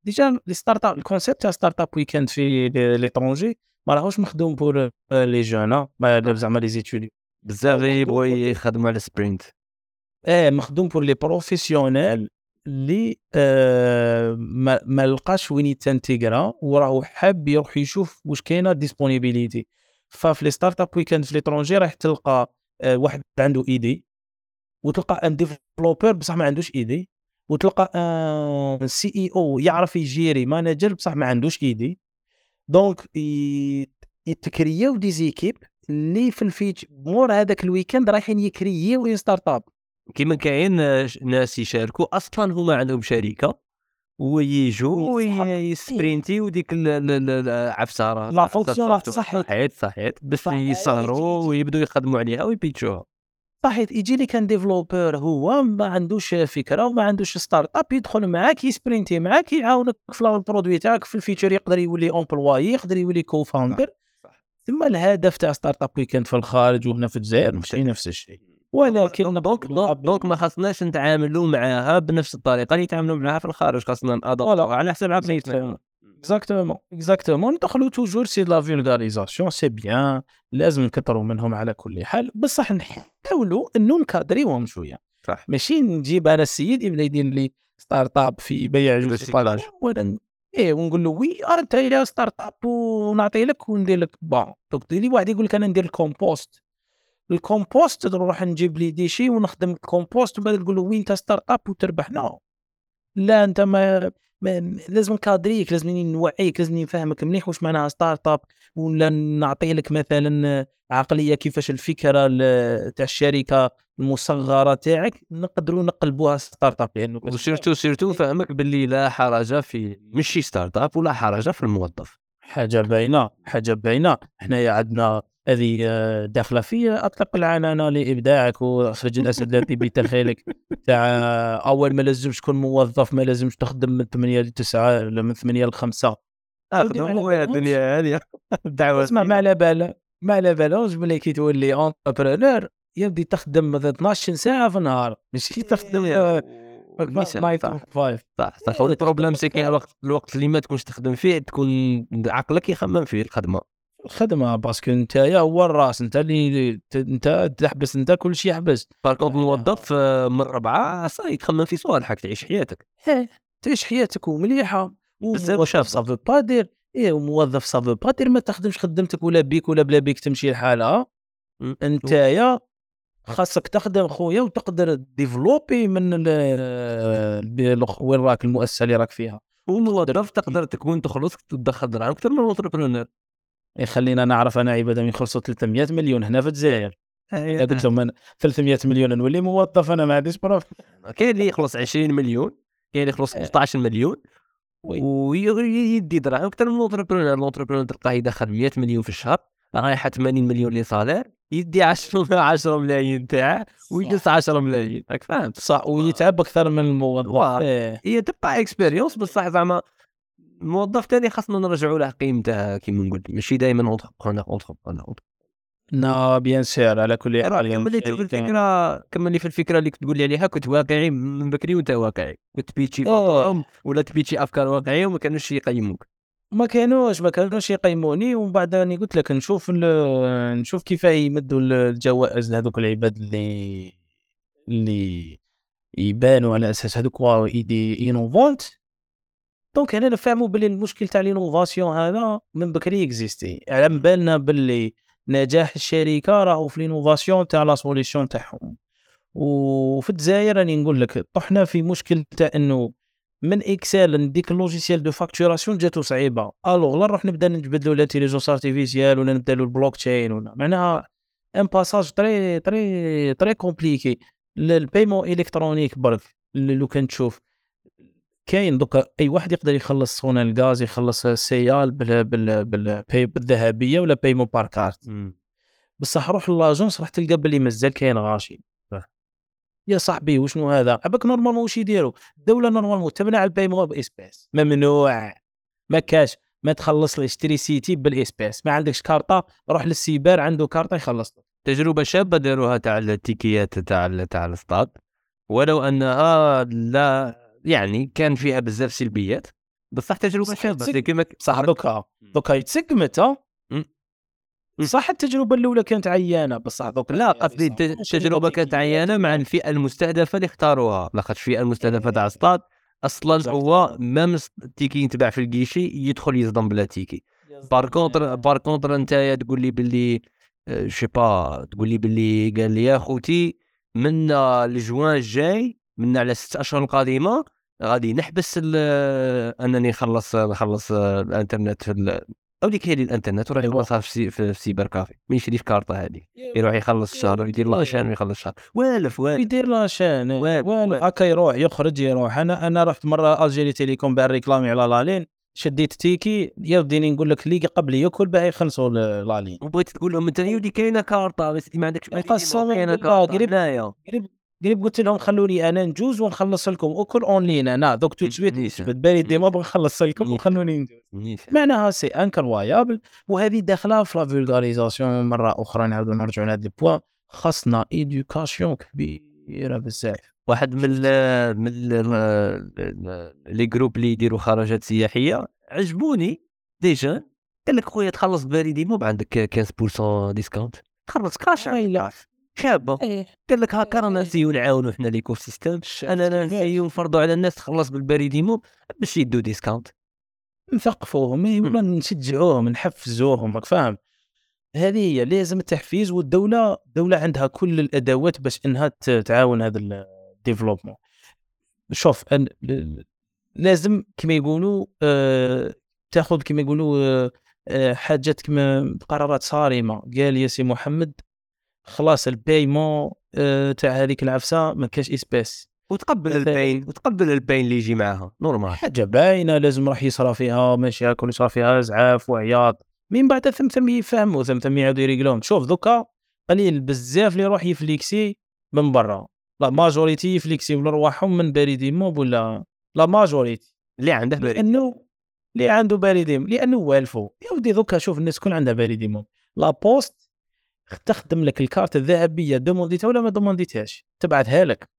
déjà les startups ال concept تاع startup weekend في l'étranger ما راهوش مخدوم pour les jeunes ما زعما les étudiants بزاف يبغوا يخدموا على sprint إيه مخدوم pour les professionnels اللي آه ما, ما لقاش وين يت intégrer وراهو حاب يروح يشوف واش كاينة disponibilité ففي les startup weekend في l'étranger راح تلقى آه واحد عنده idée وتلقى un développeur بصح ما عندوش idée وتلقى un CEO يعرف ي gérer manager بصح ما عندوش idée. دونك يتكرياو دي زيكيب اللي في الفيتش مور هذاك الويكند رايحين يكرياو اون ستارت اب كيما كاين ناس يشاركوا أصلا هما عندهم شركة ويجوا. ويسبرينتي وديك ال- ال- ال- العفسه راه لا فونكسيون راه تصحح صحيت صحيت باش صحيت. يسهروا ويبداو يخدموا عليها ويبيتشوها صحيت يجي لي كان ديفلوبر هو ما عندوش فكرة وما عندوش ستارت اب يدخل معاك يسبرينتي معاك يعاونك في البرودوي تاعك في الفيتشر يقدر يولي اونبلواي يقدر يولي كو فاوندر صح. ثم الهدف تاع startup weekend في الخارج وهنا في الجزائر ماشي نفس الشيء. ولكن donc donc ما خاصناش نتعاملوا معاها بنفس الطريقة اللي يتعاملوا معاها في الخارج خاصنا على حسب عقليتنا exactement exactement ندخلوا toujours c'est la vulgarisation c'est bien لازم نكثروا منهم على كل حال. بصح نحاولوا إنه ن cadrer وهم شوية. صح. ماشي نجيب أنا السيد يبدا يدير لي startup في بيع جوج. ولا إيه ونقول له oui آه، انت يا startup ونعطي لك وندير لك. bon donc تجي لي واحد يقول لك أنا ندير ال compost. ال compost نروح نجيب les déchets ونخدم الكومبوست وبعد تقول له oui أنت startup وتربح. non لا أنت ما, ما لازم نكادريك لازم نوعيك لازم نفهمك مليح واش معناها startup ولا نعطي لك مثلا عقلية كيفاش الفكرة ال- تاع الشركة. المصغرة تاعك نقدروا نقلبوها startup لأنه و surtout surtout فهمك باللي لا حرج في ماشي startup ولا حرج في الموظف. حاجة باينة حاجة باينة. حنايا عندنا هذه آه، داخلة في أطلق العنانه لإبداعك واخرج الأسد الذي بداخلك تاع آه، أول ما لازمش تكون موظف ما لازمش تخدم من 8 ل 9 ولا من 8 ل 5 أخذ خويا الدنيا هذه. الدعوه اسمع ما على بالك ما على بلي كي تولي entrepreneur يبدي تخدم مثلا 12 ساعة في النهار ماشي؟ تخدم آه، 9 صح. to 5 صح صح. ال problème c'est كاين الوقت الوقت اللي ما تكونش تخدم فيه تكون عقلك يخمم فيه الخدمة. الخدمة parce que أنت يا هو الراس أنت اللي أنت تحبس أنت كل شيء يحبس. par contre الموظف آه، من ربعة صاي تخمم في صوالحك تعيش حياتك. إيه، تعيش حياتك ومليحة. بزاف وموظف chef. ça veut pas dire إيه وموظف ça veut pas dire ما تخدمش خدمتك ولا بيك ولا بلا بيك تمشي الحالة. أنت يا خاصك تخدم خويا وتقدر développer من وين راك المؤسسة اللي راك فيها. وموظف تقدر تكون تخلص تدخل دراهم أكثر من entrepreneur يخلينا نعرف أنا عبادة من يخلصوا 300 مليون هنا في الجزائر. قلت لهم أنا 300 مليون نولي موظف أنا ما عنديش bref كاين اللي يخلص 20 مليون كاين اللي يخلص إيه. 15 مليون oui. ويدي دراهم أكثر من ال entrepreneur ال entrepreneur تلقاه يدخل 100 مليون في الشهر رايحة 80 مليون لي صالير. يدي 10 10 ملايين تاعه ويجلس 10 ملايين راك فاهم؟ صح ويتعب أكثر من الموظف. إيه. هي تبقى اكسبيريونس بصح زعما الموظف تاني خاصنا نرجعوا له قيمته كيما نقول ماشي دائما اونتربرونور اونتربرونور نا بيان سير على كل حال يعني كمل لي في الفكرة كمل لي في الفكرة اللي كنت تقول لي عليها كنت واقعي من بكري وأنت واقعي. كنت. أفكارهم ولا تبيتشي أفكار واقعية وما كانوش يقيموك. ما كانوش ما كانوش يقيموني ومن بعد راني قلت لك نشوف نشوف كيف يمدوا الجوائز لهذوك العباد اللي اللي يبانوا على أساس هذوك idées innovantes donc هنا نفهموا باللي المشكل تاع l'innovation هذا من بكري existé على بالنا باللي نجاح الشركة راهو في l'innovation تاع la solution تاعهم. وفي الجزائر راني نقول لك طحنا في مشكل تاع إنه من Excel نديك ال logiciel de facturation جاتو صعيبة. alors لا نروح نبدأ نجبدلو ال intelligence artificielle ولا نبدأ له البلوك تشين ولا. معناها un passage très très très compliqué ال paiement électronique برك اللي لو كان تشوف. كاين دوكا أي واحد يقدر يخلص صونا الغاز يخلص سيال بال بال بال بالذهبية ولا paiement par carte بصح روح l'agence راح تلقى باللي مازال كاين غاشي. يا صاحبي وشنو هذا؟ عباك normalement واش يديروا الدولة normalement تمنع ال paiement ب espèces. ممنوع. ما كاش ما تخلص électricité بال espèces. ما عندكش كارطة روح للسيبر عنده كارطة يخلص لك. تجربة شابة داروها تاع التيكيات تاع تاع السطاد ولو انها لا يعني كان فيها بزاف سلبيات. بصح تجربة شابة. كيما صح دوكا. دوكا يتسقمت. مم. صح التجربة الأولى كانت عيانة بصح دوك لا قصدي الت- التجربة كانت عيانة مع الفئة المستهدفة اللي اختاروها. لاخاطش الفئه المستهدفة تاع السطاد. أصلا هو ميم التيكي يتباع في الكيشي يدخل يصدم بلا تيكي بار كونتر بار كونتر انت تقول لي باللي شي با تقول لي باللي قال لي يا خوتي من الجوان الجاي من على ست أشهر القادمة غادي نحبس آه، أنني نخلص نخلص آه، الإنترنت في أو اللي كاين الإنترنت وراح أيوة. يخلصها في, في, في سيبر كافي. ما يشريش كارطة هذه يروح يخلص الشهر ويدير لاشين ويخلص الشهر. وألف وألف. يدير وين وين؟ هكا يروح يخرج يروح. أنا أنا رحت مرة الجيري تيليكوم بأن ريكلامي على لالين. شديت تيكي. يوديني نقول لك اللي قبل يأكل باه يخلصوا لالين. وبغيت تقول لهم أنت يودي كاينة كارطة بس ما عندكش بالله، كارطة. قريب- قريب قريب قلت لهم خلوني أنا نجوز ونخلص لكم. اكل اون لين أنا. دوك تو سويت. بالي ديما بغي نخلص لكم. وخلوني نجوز. معناها سي انكرويابل وهذه داخلة في لا فولغاريزاسيون مرة أخرى نعاودوا نرجعوا لهذا البوان خاصنا éducation كبيرة بزاف. واحد من ال من les groupes اللي يديروا خرجات سياحية عجبوني. déjà قال لك خويا تخلص بريدي موب عندك 15% ديسكاونت تخلص كاش ويلا. شابة. إيه. قال لك هكا رانا نسيو نعاونوا حنا l'écosystème اننا نسيو نفرضوا على الناس تخلص بالبريدي موب باش يدوا discount. نثقفوهم إيه، ولا نشجعوهم نحفزوهم راك فاهم؟ هذه هي لازم التحفيز والدولة الدولة عندها كل الأدوات باش إنها تعاون هذا ال développement شوف لازم كما يقولوا آه تاخذ كما يقولوا آه حاجات كما قرارات صارمة. قال يا سي محمد خلاص ال paiement آه تاع هذيك العفسة ما كاش espèces وتقبل. البين وتقبل البين اللي يجي معاها normal. حاجة باينة لازم راح يصرى فيها مشاكل يصرى فيها ازعاف وعياط. من بعد ثم ثم يفهموا ثم ثم يعاودوا يريقلوهم. شوف دوكا قليل بزاف اللي يروح يفليكسي من برا. la majorité يفليكسي ولا رواحهم من بريدي موب ولا la majorité. اللي عنده بريد لأنه اللي عنده بريدي لأنه والفو. يا ودي دوكا شوف الناس كل عندها بريدي موب la poste تخدم لك الكارت الذهبيه دومونديتها ولا ما دومونديتهاش تبعثها لك.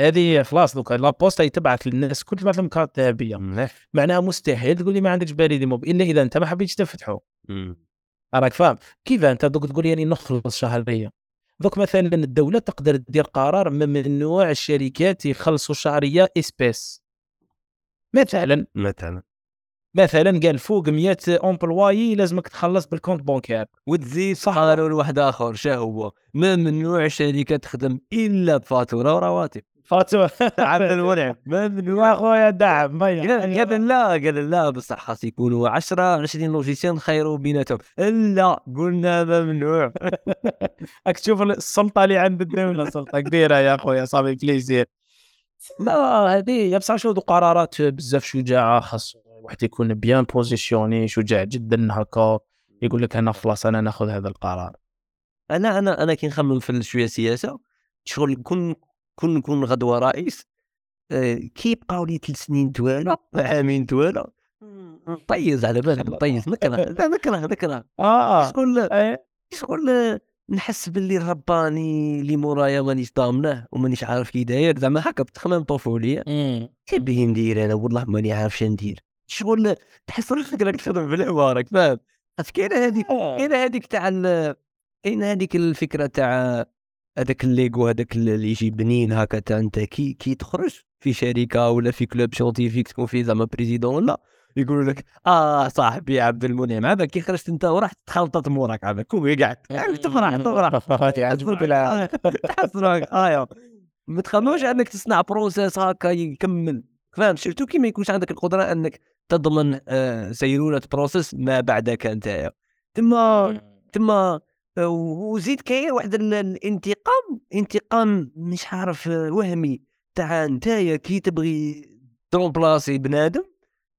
هذه خلاص دوكا la poste هي تبعث للناس كل تبعث لهم كارت ذهبيه معناها مستحيل تقول لي ما عندكش بريدي موب إلا إذا أنت ما حبيتش تفتحه. راك فاهم؟ كيف أنت دوك تقول يعني نخلص شهريا دوك مثلا الدولة تقدر تدير قرار ممنوع الشركات يخلصوا شهرية إسبيس. مثلا. مثلا. مثلا قال فوق 100 امبلوايي لازمك تخلص بالكونت بونكير وتزيد قانون واحد آخر شا هو؟ ممنوع الشركة تخدم إلا بفاتورة ورواتب. فاتو عبد المنعم ممنوع. خويا دعم. قال لا قال لا بصح خاص يكونوا 10 20 لوجيسيان خيروا بيناتهم لا قلنا ممنوع. راك تشوف السلطة اللي عند الدولة سلطة كبيرة يا خويا صافي plaisir لا هذه بصح شو قرارات بزاف شجاعة خاص واحد يكون bien positionné شجاع جدا هكا يقول لك أنا خلاص أنا ناخذ هذا القرار. أنا أنا أنا كي نخمم في شوية سياسة شغل كون كون نكون غدوه رئيس آه، كي يبقاو لي ثلاث سنين توالا عامين توالا نطيز على بالك نطيز نكره نكره نكره. آه شغل إيه. شغل نحس باللي رباني اللي مورايا مانيش ضامنه ومانيش عارف كي داير زعما هكا بتخمام طفولية. مم. كي بيه ندير أنا والله ماني عارف شنو ندير. شغل تحس روحك راك تخدم في الحوارك فاهم كاينة هذيك. كاينة هذيك تاع كاينة هذيك الفكرة تاع هذاك ال l'ego هذاك اللي يجي بنين هكا تاع أنت كي كي تخرج في شركة ولا في club scientifique تكون فيه زعما président ولا يقولوا لك آه صاحبي عبد المنعم هذا كي خرجت أنت ورحت تخلطت موراك هذا كومي قاعد تفرح تفرح العالم. تحس روحك آه ما تخممش إنك تصنع process هكا يكمل فاهم surtout كي ما يكونش عندك القدرة إنك تضمن آه، سيرورة process ما بعدك أنت. تما تما آه، وزيد كاين واحد ال- الانتقام انتقام مش عارف آه، وهمي تاع نتايا كي تبغي ت remplacer بنادم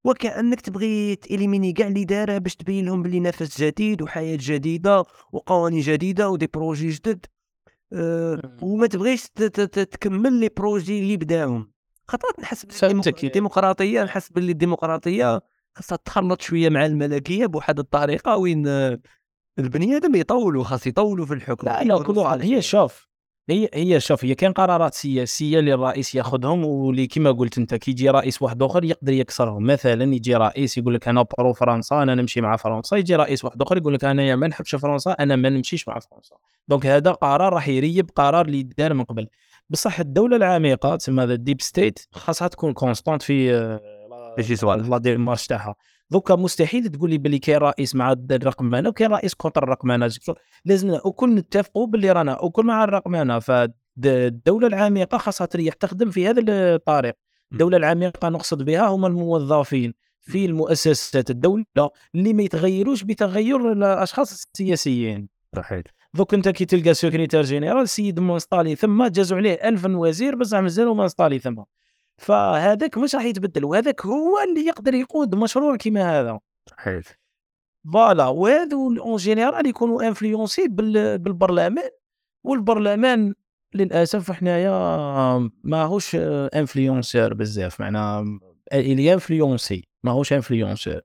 وكأنك تبغي ت éliminer كاع اللي داره باش تبين لهم بلي نفس جديد وحياة جديدة وقوانين جديدة و des projets جدد. أه وما تبغيش تكمل les projets اللي بداهم. خاطر نحس باللي فهمتك. الديمو- الديمقراطيه نحس باللي الديمقراطية خاصها تخلط شوية مع الملكية بواحد الطريقة وين البني آدم يطولوا خاص يطولوا في الحكم لا لا كل واحد هي شوف هي هي شوف هي كاين قرارات سياسية اللي الرئيس ياخذهم واللي كما قلت أنت كي يجي رئيس واحد آخر يقدر يكسرهم. مثلا يجي رئيس يقول لك أنا pro فرنسا أنا نمشي مع فرنسا. يجي رئيس واحد آخر يقول لك أنا ما نحبش فرنسا أنا ما نمشيش مع فرنسا. donc هذا قرار راح يريب قرار اللي دار من قبل. بصح الدولة العميقة تسمى هذا ال deep state خاصها تكون constante في. la démarche تاعها دوكا مستحيل تقول لي باللي كاين رئيس مع الرقمنه وكاين رئيس contre الرقمنه لازم وكل نتفقوا باللي رانا وكل مع الرقمنه فالدوله العميقة خاصها تريح تخدم في هذا الطريق. الدولة العميقة نقصد بها هم الموظفين في المؤسسات الدولة اللي ما يتغيروش بتغير الأشخاص السياسيين. صحيح. دوك انت كي تلقى secrétaire général سيد م installer ثم جازوا عليه ألف وزير بصح مازالوا م installer ثم. فهذاك مش راح يتبدل وهذاك هو اللي يقدر يقود مشروع كيما هذا. صحيح. ف voilà وهذو en général يكونوا influencés بالبرلمان والبرلمان للأسف حنايا ماهوش influenceur بزاف معناها الي influencé ماهوش influenceur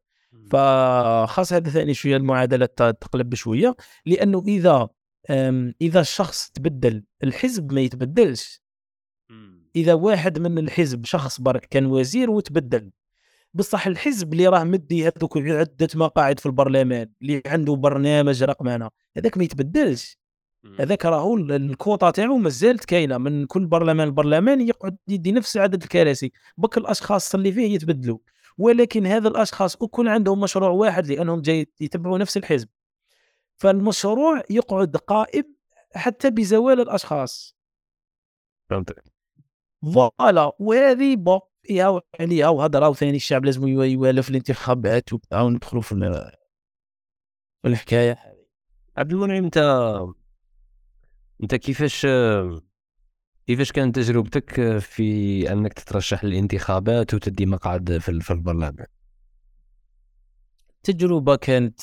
فخاص هذا ثاني شوية المعادلة تقلب بشوية لأنه إذا إذا الشخص تبدل الحزب ما يتبدلش. إذا واحد من الحزب شخص برك كان وزير وتبدل. بصح الحزب اللي راه مدي هذوك عدة مقاعد في البرلمان اللي عنده برنامج رقمنه هذاك ما يتبدلش. هذاك راهو ال- الكوطة تاعو مازالت كاينة من كل برلمان لبرلمان يقعد يدي نفس عدد الكراسي. بك الأشخاص اللي فيه يتبدلوا. ولكن هذا الأشخاص يكون عندهم مشروع واحد لأنهم جاي يتبعوا نفس الحزب. فالمشروع يقعد قائم حتى بزوال الأشخاص. فهمتك. فوالا وهذه بون فيها عليها وهضرة وثاني الشعب لازم يوا- يوالف الانتخابات وبتاع وندخلوا في ال- في الحكاية عبد المنعم انت انت كيفاش كيفاش كانت تجربتك في انك تترشح للانتخابات وتدي مقعد في البرلمان التجربه كانت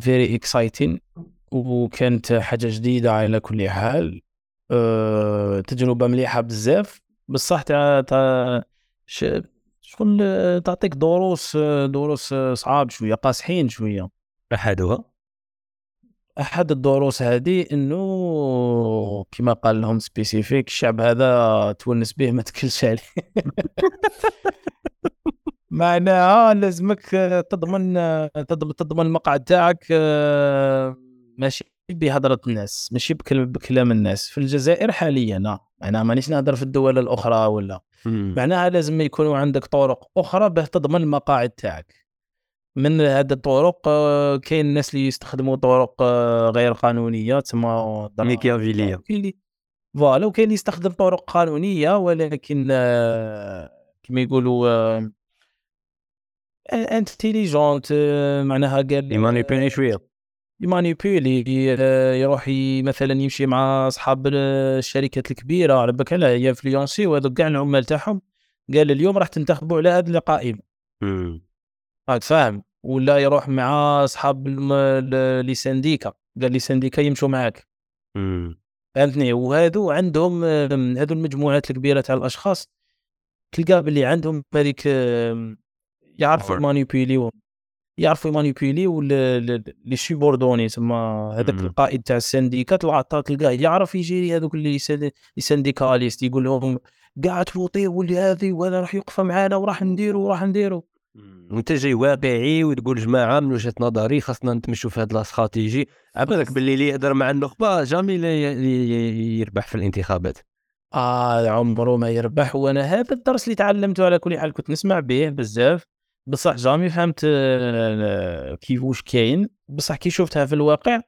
very exciting وكانت حاجة جديدة على كل حال. آه، تجربة مليحة بزاف. بصح تاع تاع شغل تعطيك دروس دروس صعاب شوية قاصحين شوية. أحدها؟ أحد الدروس هذه إنه كما قال لهم spécifique الشعب هذا تونس به ما تكلش عليه. معناها لازمك آه، تضمن آه، تضمن تضمن المقعد تاعك آه، ماشي بهضرة الناس ماشي بكل- بكلام الناس. في الجزائر حاليا. معناها مانيش نهضر في الدول الأخرى ولا. معناها لازم يكونوا عندك طرق أخرى باه تضمن المقاعد تاعك. من هذه الطرق كاين الناس اللي يستخدموا طرق غير قانونية تسمى اللي فوالا وكاين اللي يستخدم طرق قانونية ولكن كما يقولوا intelligent معناها قال ي manipuler شوية ي manipuler يروح مثلا يمشي مع أصحاب الشركات الكبيرة على بالك لا ي influencer وهذوك كاع العمال تاعهم قال اليوم راح تنتخبوا على هذه القائمه راك فاهم؟ ولا يروح مع أصحاب les syndicats قال les syndicats يمشوا معاك. فهمتني؟ وهادو عندهم هادو المجموعات الكبيرة تاع الأشخاص تلقى باللي عندهم هذيك يعرفوا Power. يمانيبيليو يعرفوا يمانيبيليو لي سوبوردوني تما هذاك. القائد تاع السنديكات تلقى تلقاه يعرف يجي هذوك اللي سن- سنديكاليست يقول لهم كاع توطي واللي هذه وهذا راح يوقف معانا وراح نديروا وراح نديروا وأنت جاي واقعي وتقول جماعة من وجهة نظري خاصنا نتمشوا في هذه الاستراتيجي عبالك باللي اللي يهضر مع النخبة جامي يربح في الانتخابات. آه عمره ما يربح. وأنا هذا الدرس اللي تعلمته على كل حال كنت نسمع به بزاف. بصح jamais فهمت آه، كيف واش كاين. بصح كي شفتها في الواقع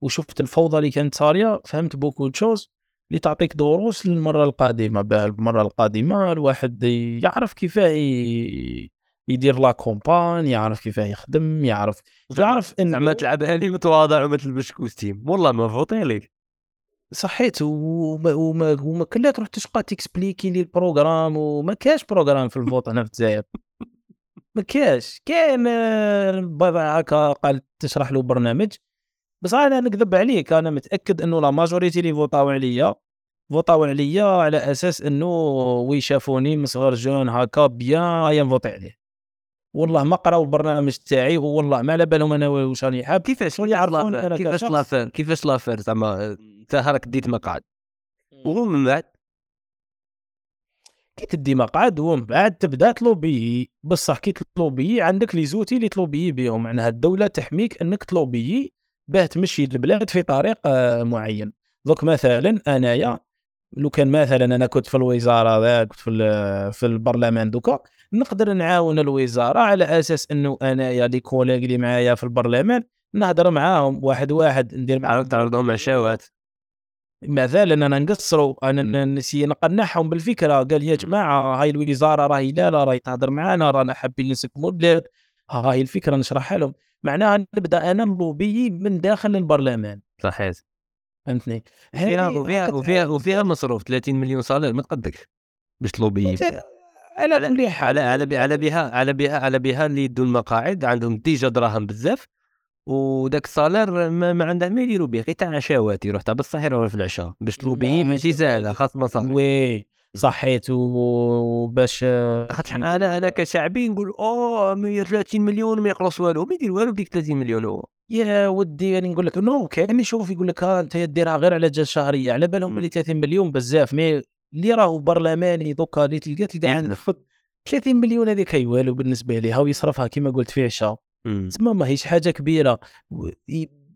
وشفت الفوضى اللي كانت صاريه فهمت beaucoup de choses اللي تعطيك دروس للمرة القادمة. باه المرة القادمة الواحد يعرف كيفاه يدير la campagne يعرف كيفاه يخدم يعرف يعرف إن زعما تلعبها لي متواضع وما تلبسش costume والله ما voter عليك صحيت. وما وما وما كلا تروح تشقى ت expliquer لي ال programme وما كاش programme في ال vote هنا في الجزائر. ما كاش كاين آه، بضع هكا قال تشرح له برنامج. بس أنا نكذب عليك أنا متأكد إنه la majorité اللي فوطاو عليا فوطاو عليا على أساس إنه oui شافوني من صغر jeune هكا bien هيا ن voter عليه. والله ما قراو البرنامج تاعي والله ما على بالهم أنا واش راني حاب. كيفاش يعرفون كيفاش. l'affaire كيفاش l'affaire زعما انت هاك ديت مقعد. وهو من بعد كي تدي مقعد ومن بعد تبدأ ت lobbyer بصح كي ت lobbyer عندك les outils اللي ت lobbyer بهم معناها الدولة تحميك أنك ت lobbyer باه تمشي البلاد في طريق آه، معين. دوك مثلا أنايا لو كان مثلا أنا كنت في الوزارة ذاك كنت في في البرلمان دوكا نقدر نعاون الوزارة على أساس أنه أنايا les collègues اللي معايا في البرلمان نهضر معاهم واحد واحد ندير معاهم. تعرضهم عشاوات مثلا أنا نقصروا نسي نقنعهم بالفكرة. قال يا جماعة هاي الوزارة راهي لا لا راهي تهضر معانا رانا حابين نسكموا البلاد ها هاي الفكرة نشرحها لهم. معناها نبدأ أنا نلوبي من داخل البرلمان. صحيت فهمتني؟ وفيها قد- وفيها وفيها مصروف 30 مليون صالير ما تقدكش باش تلوبي. على على على بها على بها على بها اللي يدوا المقاعد عندهم ديجا دراهم بزاف. وداك الصالير ما, ما عنده ما يديروا به غير تاع عشاوات يروح تاع بالصح يروح في العشاء باش تلوبي ماشي. ساهله خاص مصاري وي صحيت وباش خاطر أنا أنا كشعبي نقول أوه 130 مليون ما يخلص والو. ما يدير والو بديك 30 مليون هو يا ودي يعني نقول لك نو كاين يشوف يقول لك ها أنت ديرها غير على جال شهرية. على بالهم اللي 30 مليون بزاف مي اللي راهو برلماني دوكا اللي تلقى تلقى يعني عنده 30 مليون هذيك هي والو بالنسبة ليه هو يصرفها كما قلت في عشاء. تسمى ماهيش حاجة كبيرة.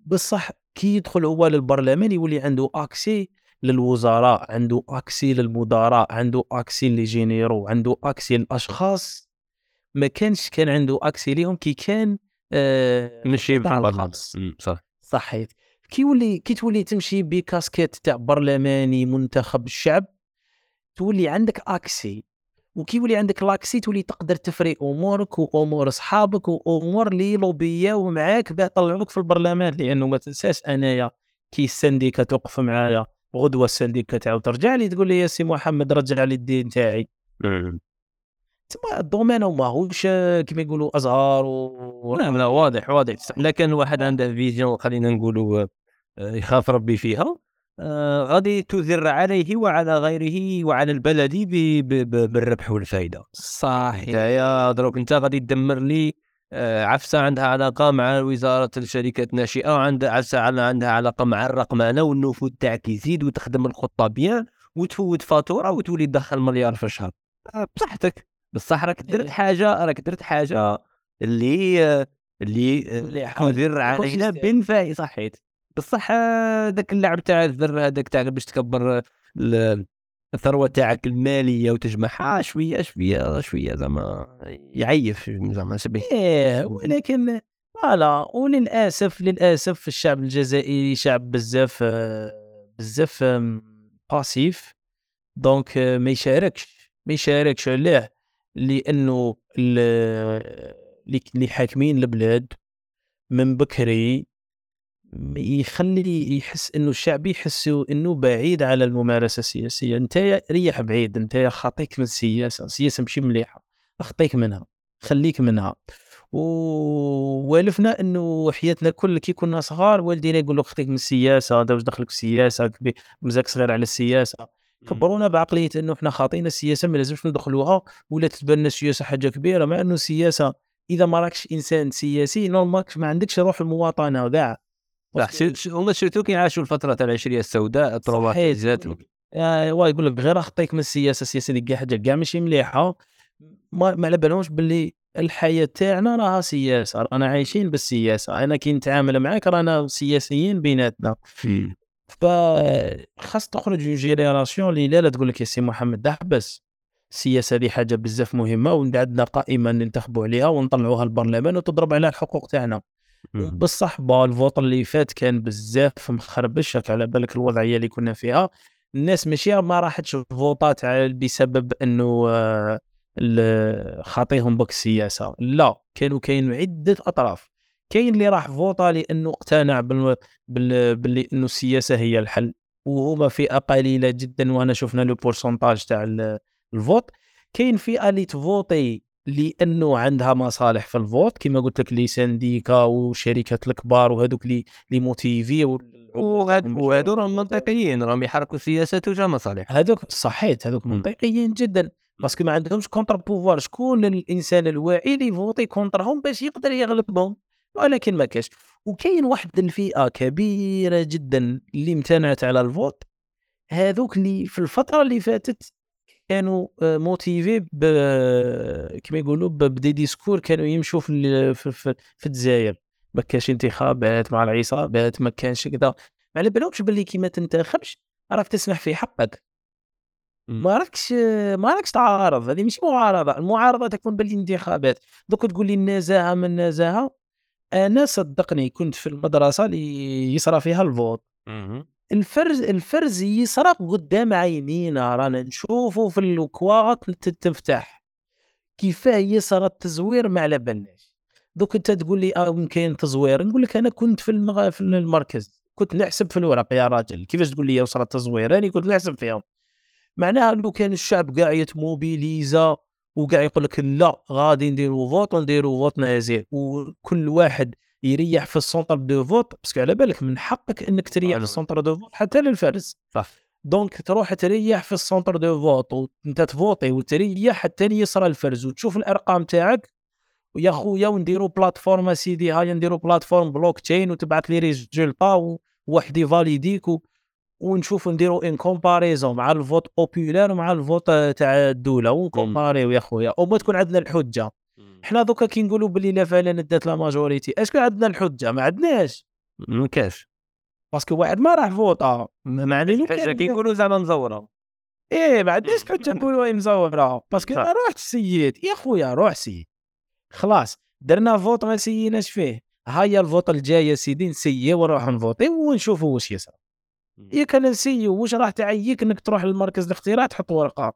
بصح كي يدخل هو للبرلمان يولي عنده accès للوزراء عنده accès للمدراء عنده accès les généraux عنده accès للأشخاص. ما كانش كان عنده accès ليهم كي كان آه ماشي تاع الخاص. أمم، صح. صحيت كي يولي كي تولي تمشي بكاسكيت تاع برلماني منتخب الشعب تولي عندك accès. وكي يولي عندك l'accès تولي تقدر تفري أمورك وأمور أصحابك وأمور اللي lobbyاو معاك باه يطلعوك في البرلمان لأنه ما تنساش أنايا كي ال syndicat توقف معايا غدوة ال syndicat تعاود ترجع لي تقول لي يا سي محمد رجع لي الدين تاعي. أمم. تما الدومين ماهوش كيما يقولوا أزهار و... لا لا واضح واضح. لا كان واحد عنده vision خلينا نقولوا آه، يخاف ربي فيها. غادي تذر عليه وعلى غيره وعلى البلد بالربح والفائده صحيح. يا دروك انت غادي تدمر لي آه، عفسة عندها علاقة مع وزارة الشركات الناشئة وعندها عفسة عندها علاقة مع الرقمنه والنفوذ تاعك يزيد وتخدم الخطة بيان وتفوت فاتورة وتولي تدخل مليار في الشهر. بصحتك. بصح راك درت حاجة راك درت حاجة اللي آه، اللي آه، اللي تدر علينا بنفاي صحيت. بصح آه، ذاك اللعب تاع الذر هذاك تاع باش تكبر آه، ال- الثروة تاعك المالية وتجمعها شوية شوية شوية زعما يعيف زعما إيه ولكن فوالا وللأسف للأسف الشعب الجزائري شعب بزاف آه، بزاف باسيف دونك آه، ما يشاركش ما يشاركش علاه لأنه ال- اللي اللي حاكمين البلاد من بكري يخلي يحس إنه الشعب يحس إنه بعيد على الممارسة السياسية. أنت ريح بعيد أنت خاطيك من السياسة السياسة ماشي مليحة أخطيك منها خليك منها. وألفنا إنه حياتنا كل كي كنا صغار والدينا يقول لك خطيك من السياسة انت واش دخلك في السياسة مزاك صغير على السياسة. كبرونا بعقلية إنه إحنا خاطينا السياسة ما لازمش ندخلوها ولا تتبان لنا السياسة حاجة كبيرة مع إنه السياسة إذا ما راكش إنسان سياسي normal ما عندكش روح المواطنة كاع هما surtout كي عاشوا الفترة تاع العشرية السوداء traumatisات ايوا يقول لك غير خطيك من السياسة السياسة ديك حاجة كاع ماشي مليحة. ما, ما على بالهمش باللي الحياة تاعنا راها سياسة رانا عايشين بالسياسة. أنا كي نتعامل معاك رانا سياسيين بيناتنا. فخاص تخرج من génération اللي لا, لا تقول لك يا سي محمد احبس السياسة هذه حاجة بزاف مهمة وعندنا قائمه ننتخبوا عليها ونطلعوها البرلمان وتضرب على الحقوق تاعنا. بصح ال vote اللي فات كان بزاف مخربش على بالك الوضعية اللي كنا فيها. الناس ماشي ما راحتش فوطات بسبب إنه آه، خاطيهم ديك السياسة. لا كانوا كاين عدة أطراف. كاين اللي راح فوطا لأنه اقتنع بال... بال... باللي إنه السياسة هي الحل. وهما فئة قليلة جدا وأنا شفنا le pourcentage تاع ال vote كاين فئة اللي تفوطي لأنه عندها مصالح في ال vote كما قلت لك les syndicats والشركات الكبار وهذوك les les motivés وهذو راهم منطقيين راهم يحركوا السياسات وجا مصالح. هذوك صحيت هذوك منطقيين جدا. parce que ما عندهمش contre-pouvoir شكون الإنسان الواعي اللي يفوتي contreهم باش يقدر يغلبهم؟ ولكن ما كاش. وكاين واحد الفئة كبيرة جدا اللي امتنعت على ال vote. هذوك اللي في الفترة اللي فاتت كانوا motivés كما يقولوا ب des discours كانوا يمشوا في في, في, في الجزائر. ما كانش انتخابات مع العصابات ما كانش كذا. ما على بالهمش باللي كي ما تنتخبش راك تسمح في حقك. ما راكش ما راكش تعارض. هذه ماشي معارضة. المعارضة تكون بالانتخابات دوك تقول لي النزاهة من النزاهة. أنا صدقني كنت في المدرسة اللي يصرى فيها الفوت. الفرز الفرز يصرى قدام عينينا رانا نشوفه في الكواط تفتح كيفاه يصرى التزوير ما على بالناش. دوك انت تقول لي آه كاين تزوير. نقول لك أنا كنت في المغ... في المركز. كنت نحسب في الورق يا راجل. كيفاش تقول لي وصل التزوير؟ راني كنت نحسب فيهم. معناها لو كان الشعب كاع يتموبيليزا وكاع يقول لك لا غادي نديروا vote ونديروا vote نازل وكل واحد يريح في ال centre de vote parce que على بالك من حقك إنك تريح في ال centre de vote حتى للفرز صح. donc تروح تريح في ال centre de vote وانت تفوتي وتريح حتى يصرى الفرز وتشوف الأرقام تاعك. يا خويا ونديروا plateforme سيدي هاي نديروا plateforme blockchain وتبعث لي résultat وواحد ي validيك ونشوفوا نديروا une comparaison مع ال vote populaire ومع ال vote تاع الدولة. ون comparيو يا خويا. وما تكون عندنا الحجة. حنا دوكا كي نقولوا باللي لا فعلا دات لا ماجوريتي. اسكو عندنا الحجة؟ ما عندناش. ما كاش. باسكو واحد ما راح فوطا ما علينا حاجة كي نقولوا زعما مزورة. إيه ما عندناش حجة نقولوا مزورة. باسكو أنا رحت سييت. يا خويا روح سي خلاص درنا فوت ما سييناش فيه. هيا الفوت الجايه سيدي نسيي ونروح نفوتي ونشوفوا واش يصير. ياك أنا نسيو واش راح تعيك إنك تروح للمركز الاختراع تحط ورقة.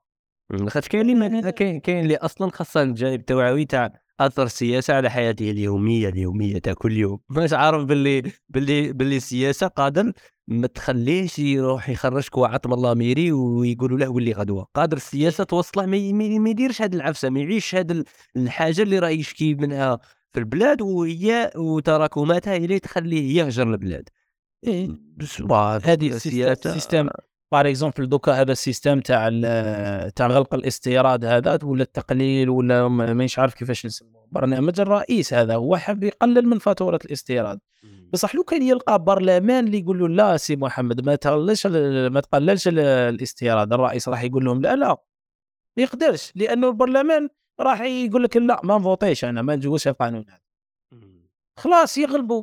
خاطر كاين اللي كاين كاين اللي أصلا خاصة الجانب التوعوي تاع أثر السياسة على حياته اليوميه اليومية تاع كل يوم. باش عارف باللي باللي باللي السياسة قادر ما تخليهش يروح يخرجك وعطم الله ميري ويقولوا له ولي غدوة. قادر السياسة توصله ما يديرش هذه العفسة ما يعيش هذه الحاجة اللي راه يشكي منها في البلاد وهي وتراكماتها هي اللي تخليه يهجر البلاد. إيه هذه ال système par exemple دوكا هذا ال système تاع تاع غلق الاستيراد هذا ولا التقليل ولا مانيش عارف كيفاش نسموه. برنامج الرئيس هذا هو حاب يقلل من فاتورة الاستيراد. بصح لو كان يلقى برلمان اللي يقول له لا سي محمد ما تقللش ما تقللش الاستيراد الرئيس راح يقول لهم لا لا. ما يقدرش لأنه البرلمان راح يقول لك لا ما نفوتيش أنا ما نجوزش القانون هذا. خلاص يغلبوا.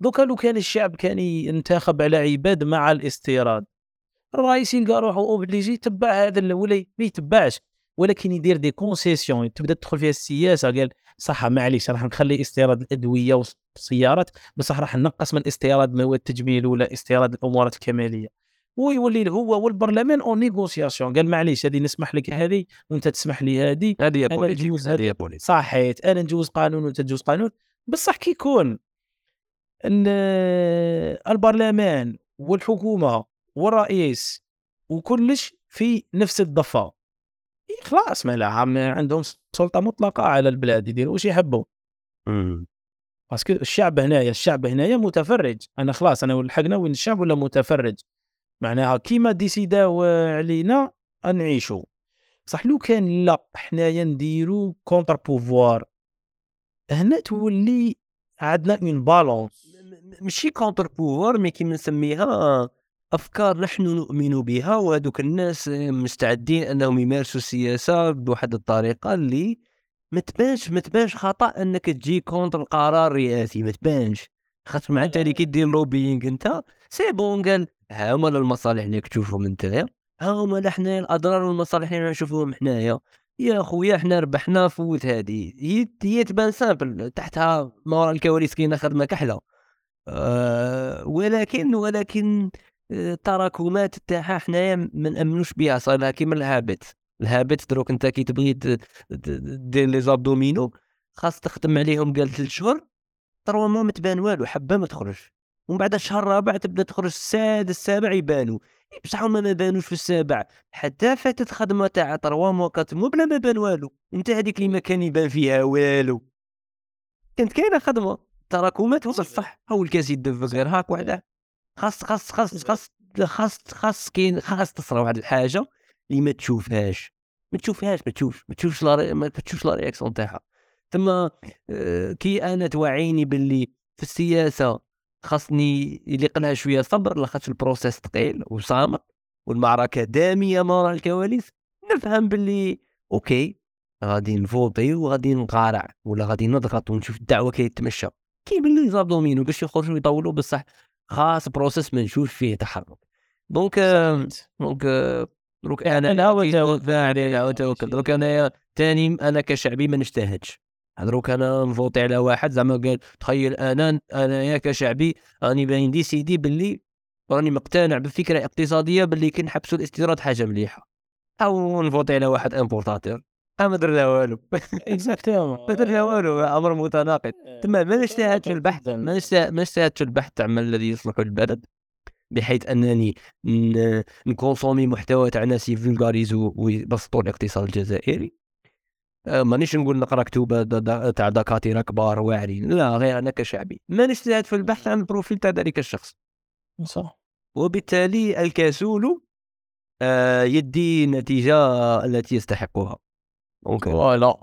دوكا لو كان الشعب كان ينتخب على عباد مع الاستيراد الرئيس يلقى روحه obligé يتبع هذا ولا ما يتبعش. ولكن يدير des concessions تبدا تدخل فيها السياسة. قال صح معليش راح نخلي استيراد الأدوية والسيارات بصح راح نقص من استيراد مواد التجميل ولا استيراد الامورات الكمالية. ويولي هو والبرلمان en négociation قال معليش هذه نسمح لك هذه وأنت تسمح لي هذه. هذه هذه صحيت أنا نجوز قانون وأنت تجوز قانون. بصح كي يكون البرلمان والحكومة والرئيس وكلش في نفس الضفه خلاص ما عندهم سلطة مطلقة على البلاد يديروا واش يحبوا إمم. parce que الشعب هنايا الشعب هنايا متفرج. أنا خلاص أنا لحقنا وين الشعب ولا متفرج؟ معناها كيما ديسيداو علينا نعيشوا. صح لو كان لا حنايا نديرو contre-pouvoir. هنا تولي عندنا en balance ماشي contre-pouvoir mais كيما نسميها أفكار نحن نؤمن بها وهذوك الناس مستعدين أنهم يمارسوا السياسة بواحد الطريقة اللي ما تبانش ما تبانش خطأ أنك تجي contre القرار الرئاسي ما تبانش. خاطر مع انت اللي كي دير lobbying أنت c'est bon قال ها هما المصالح اللي تشوفهم أنت ها هما حنا الأضرار والمصالح اللي نشوفهم حنايا يا خويا حنا ربحنا vote هذه هي هي تبان simple تحتها ما وراء الكواليس كاينة خدمه كحله أه ولكن ولكن التراكمات تاعها حنايا ما نأمنوش بها صار لها كيما الهابت. الهابت دروك انت كي تبغي دير les abdominaux خاص تخدم عليهم قال ثلاث شهور trois ما تبان والو حبة ما تخرج. ومن بعد الشهر الرابع تبدا تخرج السادس السابع يبانوا بصح هما ما بانوش في السابع. حتى فاتت خدمة تاع trois mois مو بلا ما بان والو. انت هذيك اللي ما كان يبان فيها والو. كانت كاينة خدمة. تراكمات وصل صح. هو الكاس يدفق غير هاك وحدة. خاص خاص خاص خاص خاص خاص كاين خاص تصرى واحد الحاجة اللي ما تشوفهاش. ما تشوفهاش ما تشوف ما تشوفش لا ما تشوفش لا réaction تاعها ثم آه، كي أنا توعيني باللي في السياسة خاصني يليق لها شوية صبر لاخاطش ال process ثقيل وصامت والمعركة دامية ما وراء الكواليس نفهم باللي OK غادي نفوطي وغادي نقارع ولا غادي نضغط ونشوف الدعوة كي تمشى كي les abdominaux باش يخرجوا يطولوا بصح خاص process ما نشوف فيه تحرك. donc donc دروك أنا أنا توكل دروك أنا ثاني أنا كشعبي ما نجتهدش. دروك أنا نفوتي على واحد زعما قال تخيل أنا أنا كشعبي راني باين décidé باللي راني مقتنع بفكرة اقتصادية باللي كي نحبسوا الاستيراد حاجة مليحة. أو نفوتي على واحد importateur ما درنا والو. exactement ما درنا والو أمر متناقض. تما ما نجتهدش في البحث ما نجتهدش في البحث تاع ما الذي يصلح للبلد بحيث أنني نكونسومي محتوى تاع ناس يفولغاريزو ويبسطوا الاقتصاد الجزائري. آه، مانيش نقول نقرا كتوبه تاع دكاترة كبار واعرين. لا غير أنا كشعبي. ما نجتهد في البحث عن ال profil تاع ذلك الشخص. صح. وبالتالي الكسول آه، يدي النتيجه التي يستحقها. voilà.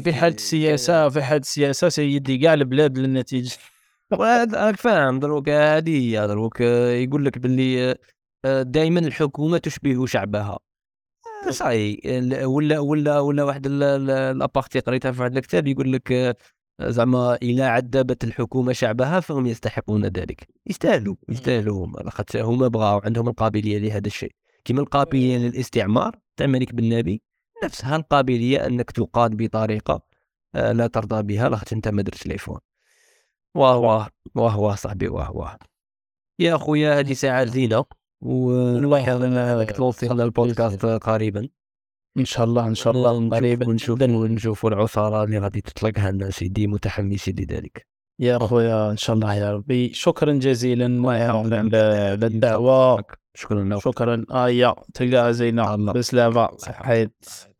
في حالة السياسة في حالة السياسة سيدي كاع البلاد للنتيجة. راك فاهم دروك هذه هي دروك. يقول لك باللي آه، دائما الحكومة تشبه شعبها. صحيح. ولا ولا ولا واحد لابارتي قريتها في واحد الكتاب يقول لك آه، زعما إلى عذبت الحكومة شعبها فهم يستحقون ذلك. يستاهلوا يستاهلوا هم خاطر هما بغاو عندهم القابلية لهذا الشيء. كما القابلية للاستعمار تاع الملك بن نبي نفسها القابلية أنك تقاد بطريقة آه، لا ترضى بها لاخاطش انت ما درتش ليفون واه واه واه واه صاحبي واه واه. يا خويا هذه ساعة زينة والله يحفظنا توصل البودكاست قريبا. إن شاء الله إن شاء الله قريبا ونشوف ونشوف العثارة اللي غادي تطلقها الناس يدي متحمسين لذلك. يا خويا إن شاء الله يا ربي. شكرا جزيلا للدعوه شكرا شكرا. آه يا تلقاها زينة. بسلامة. حيت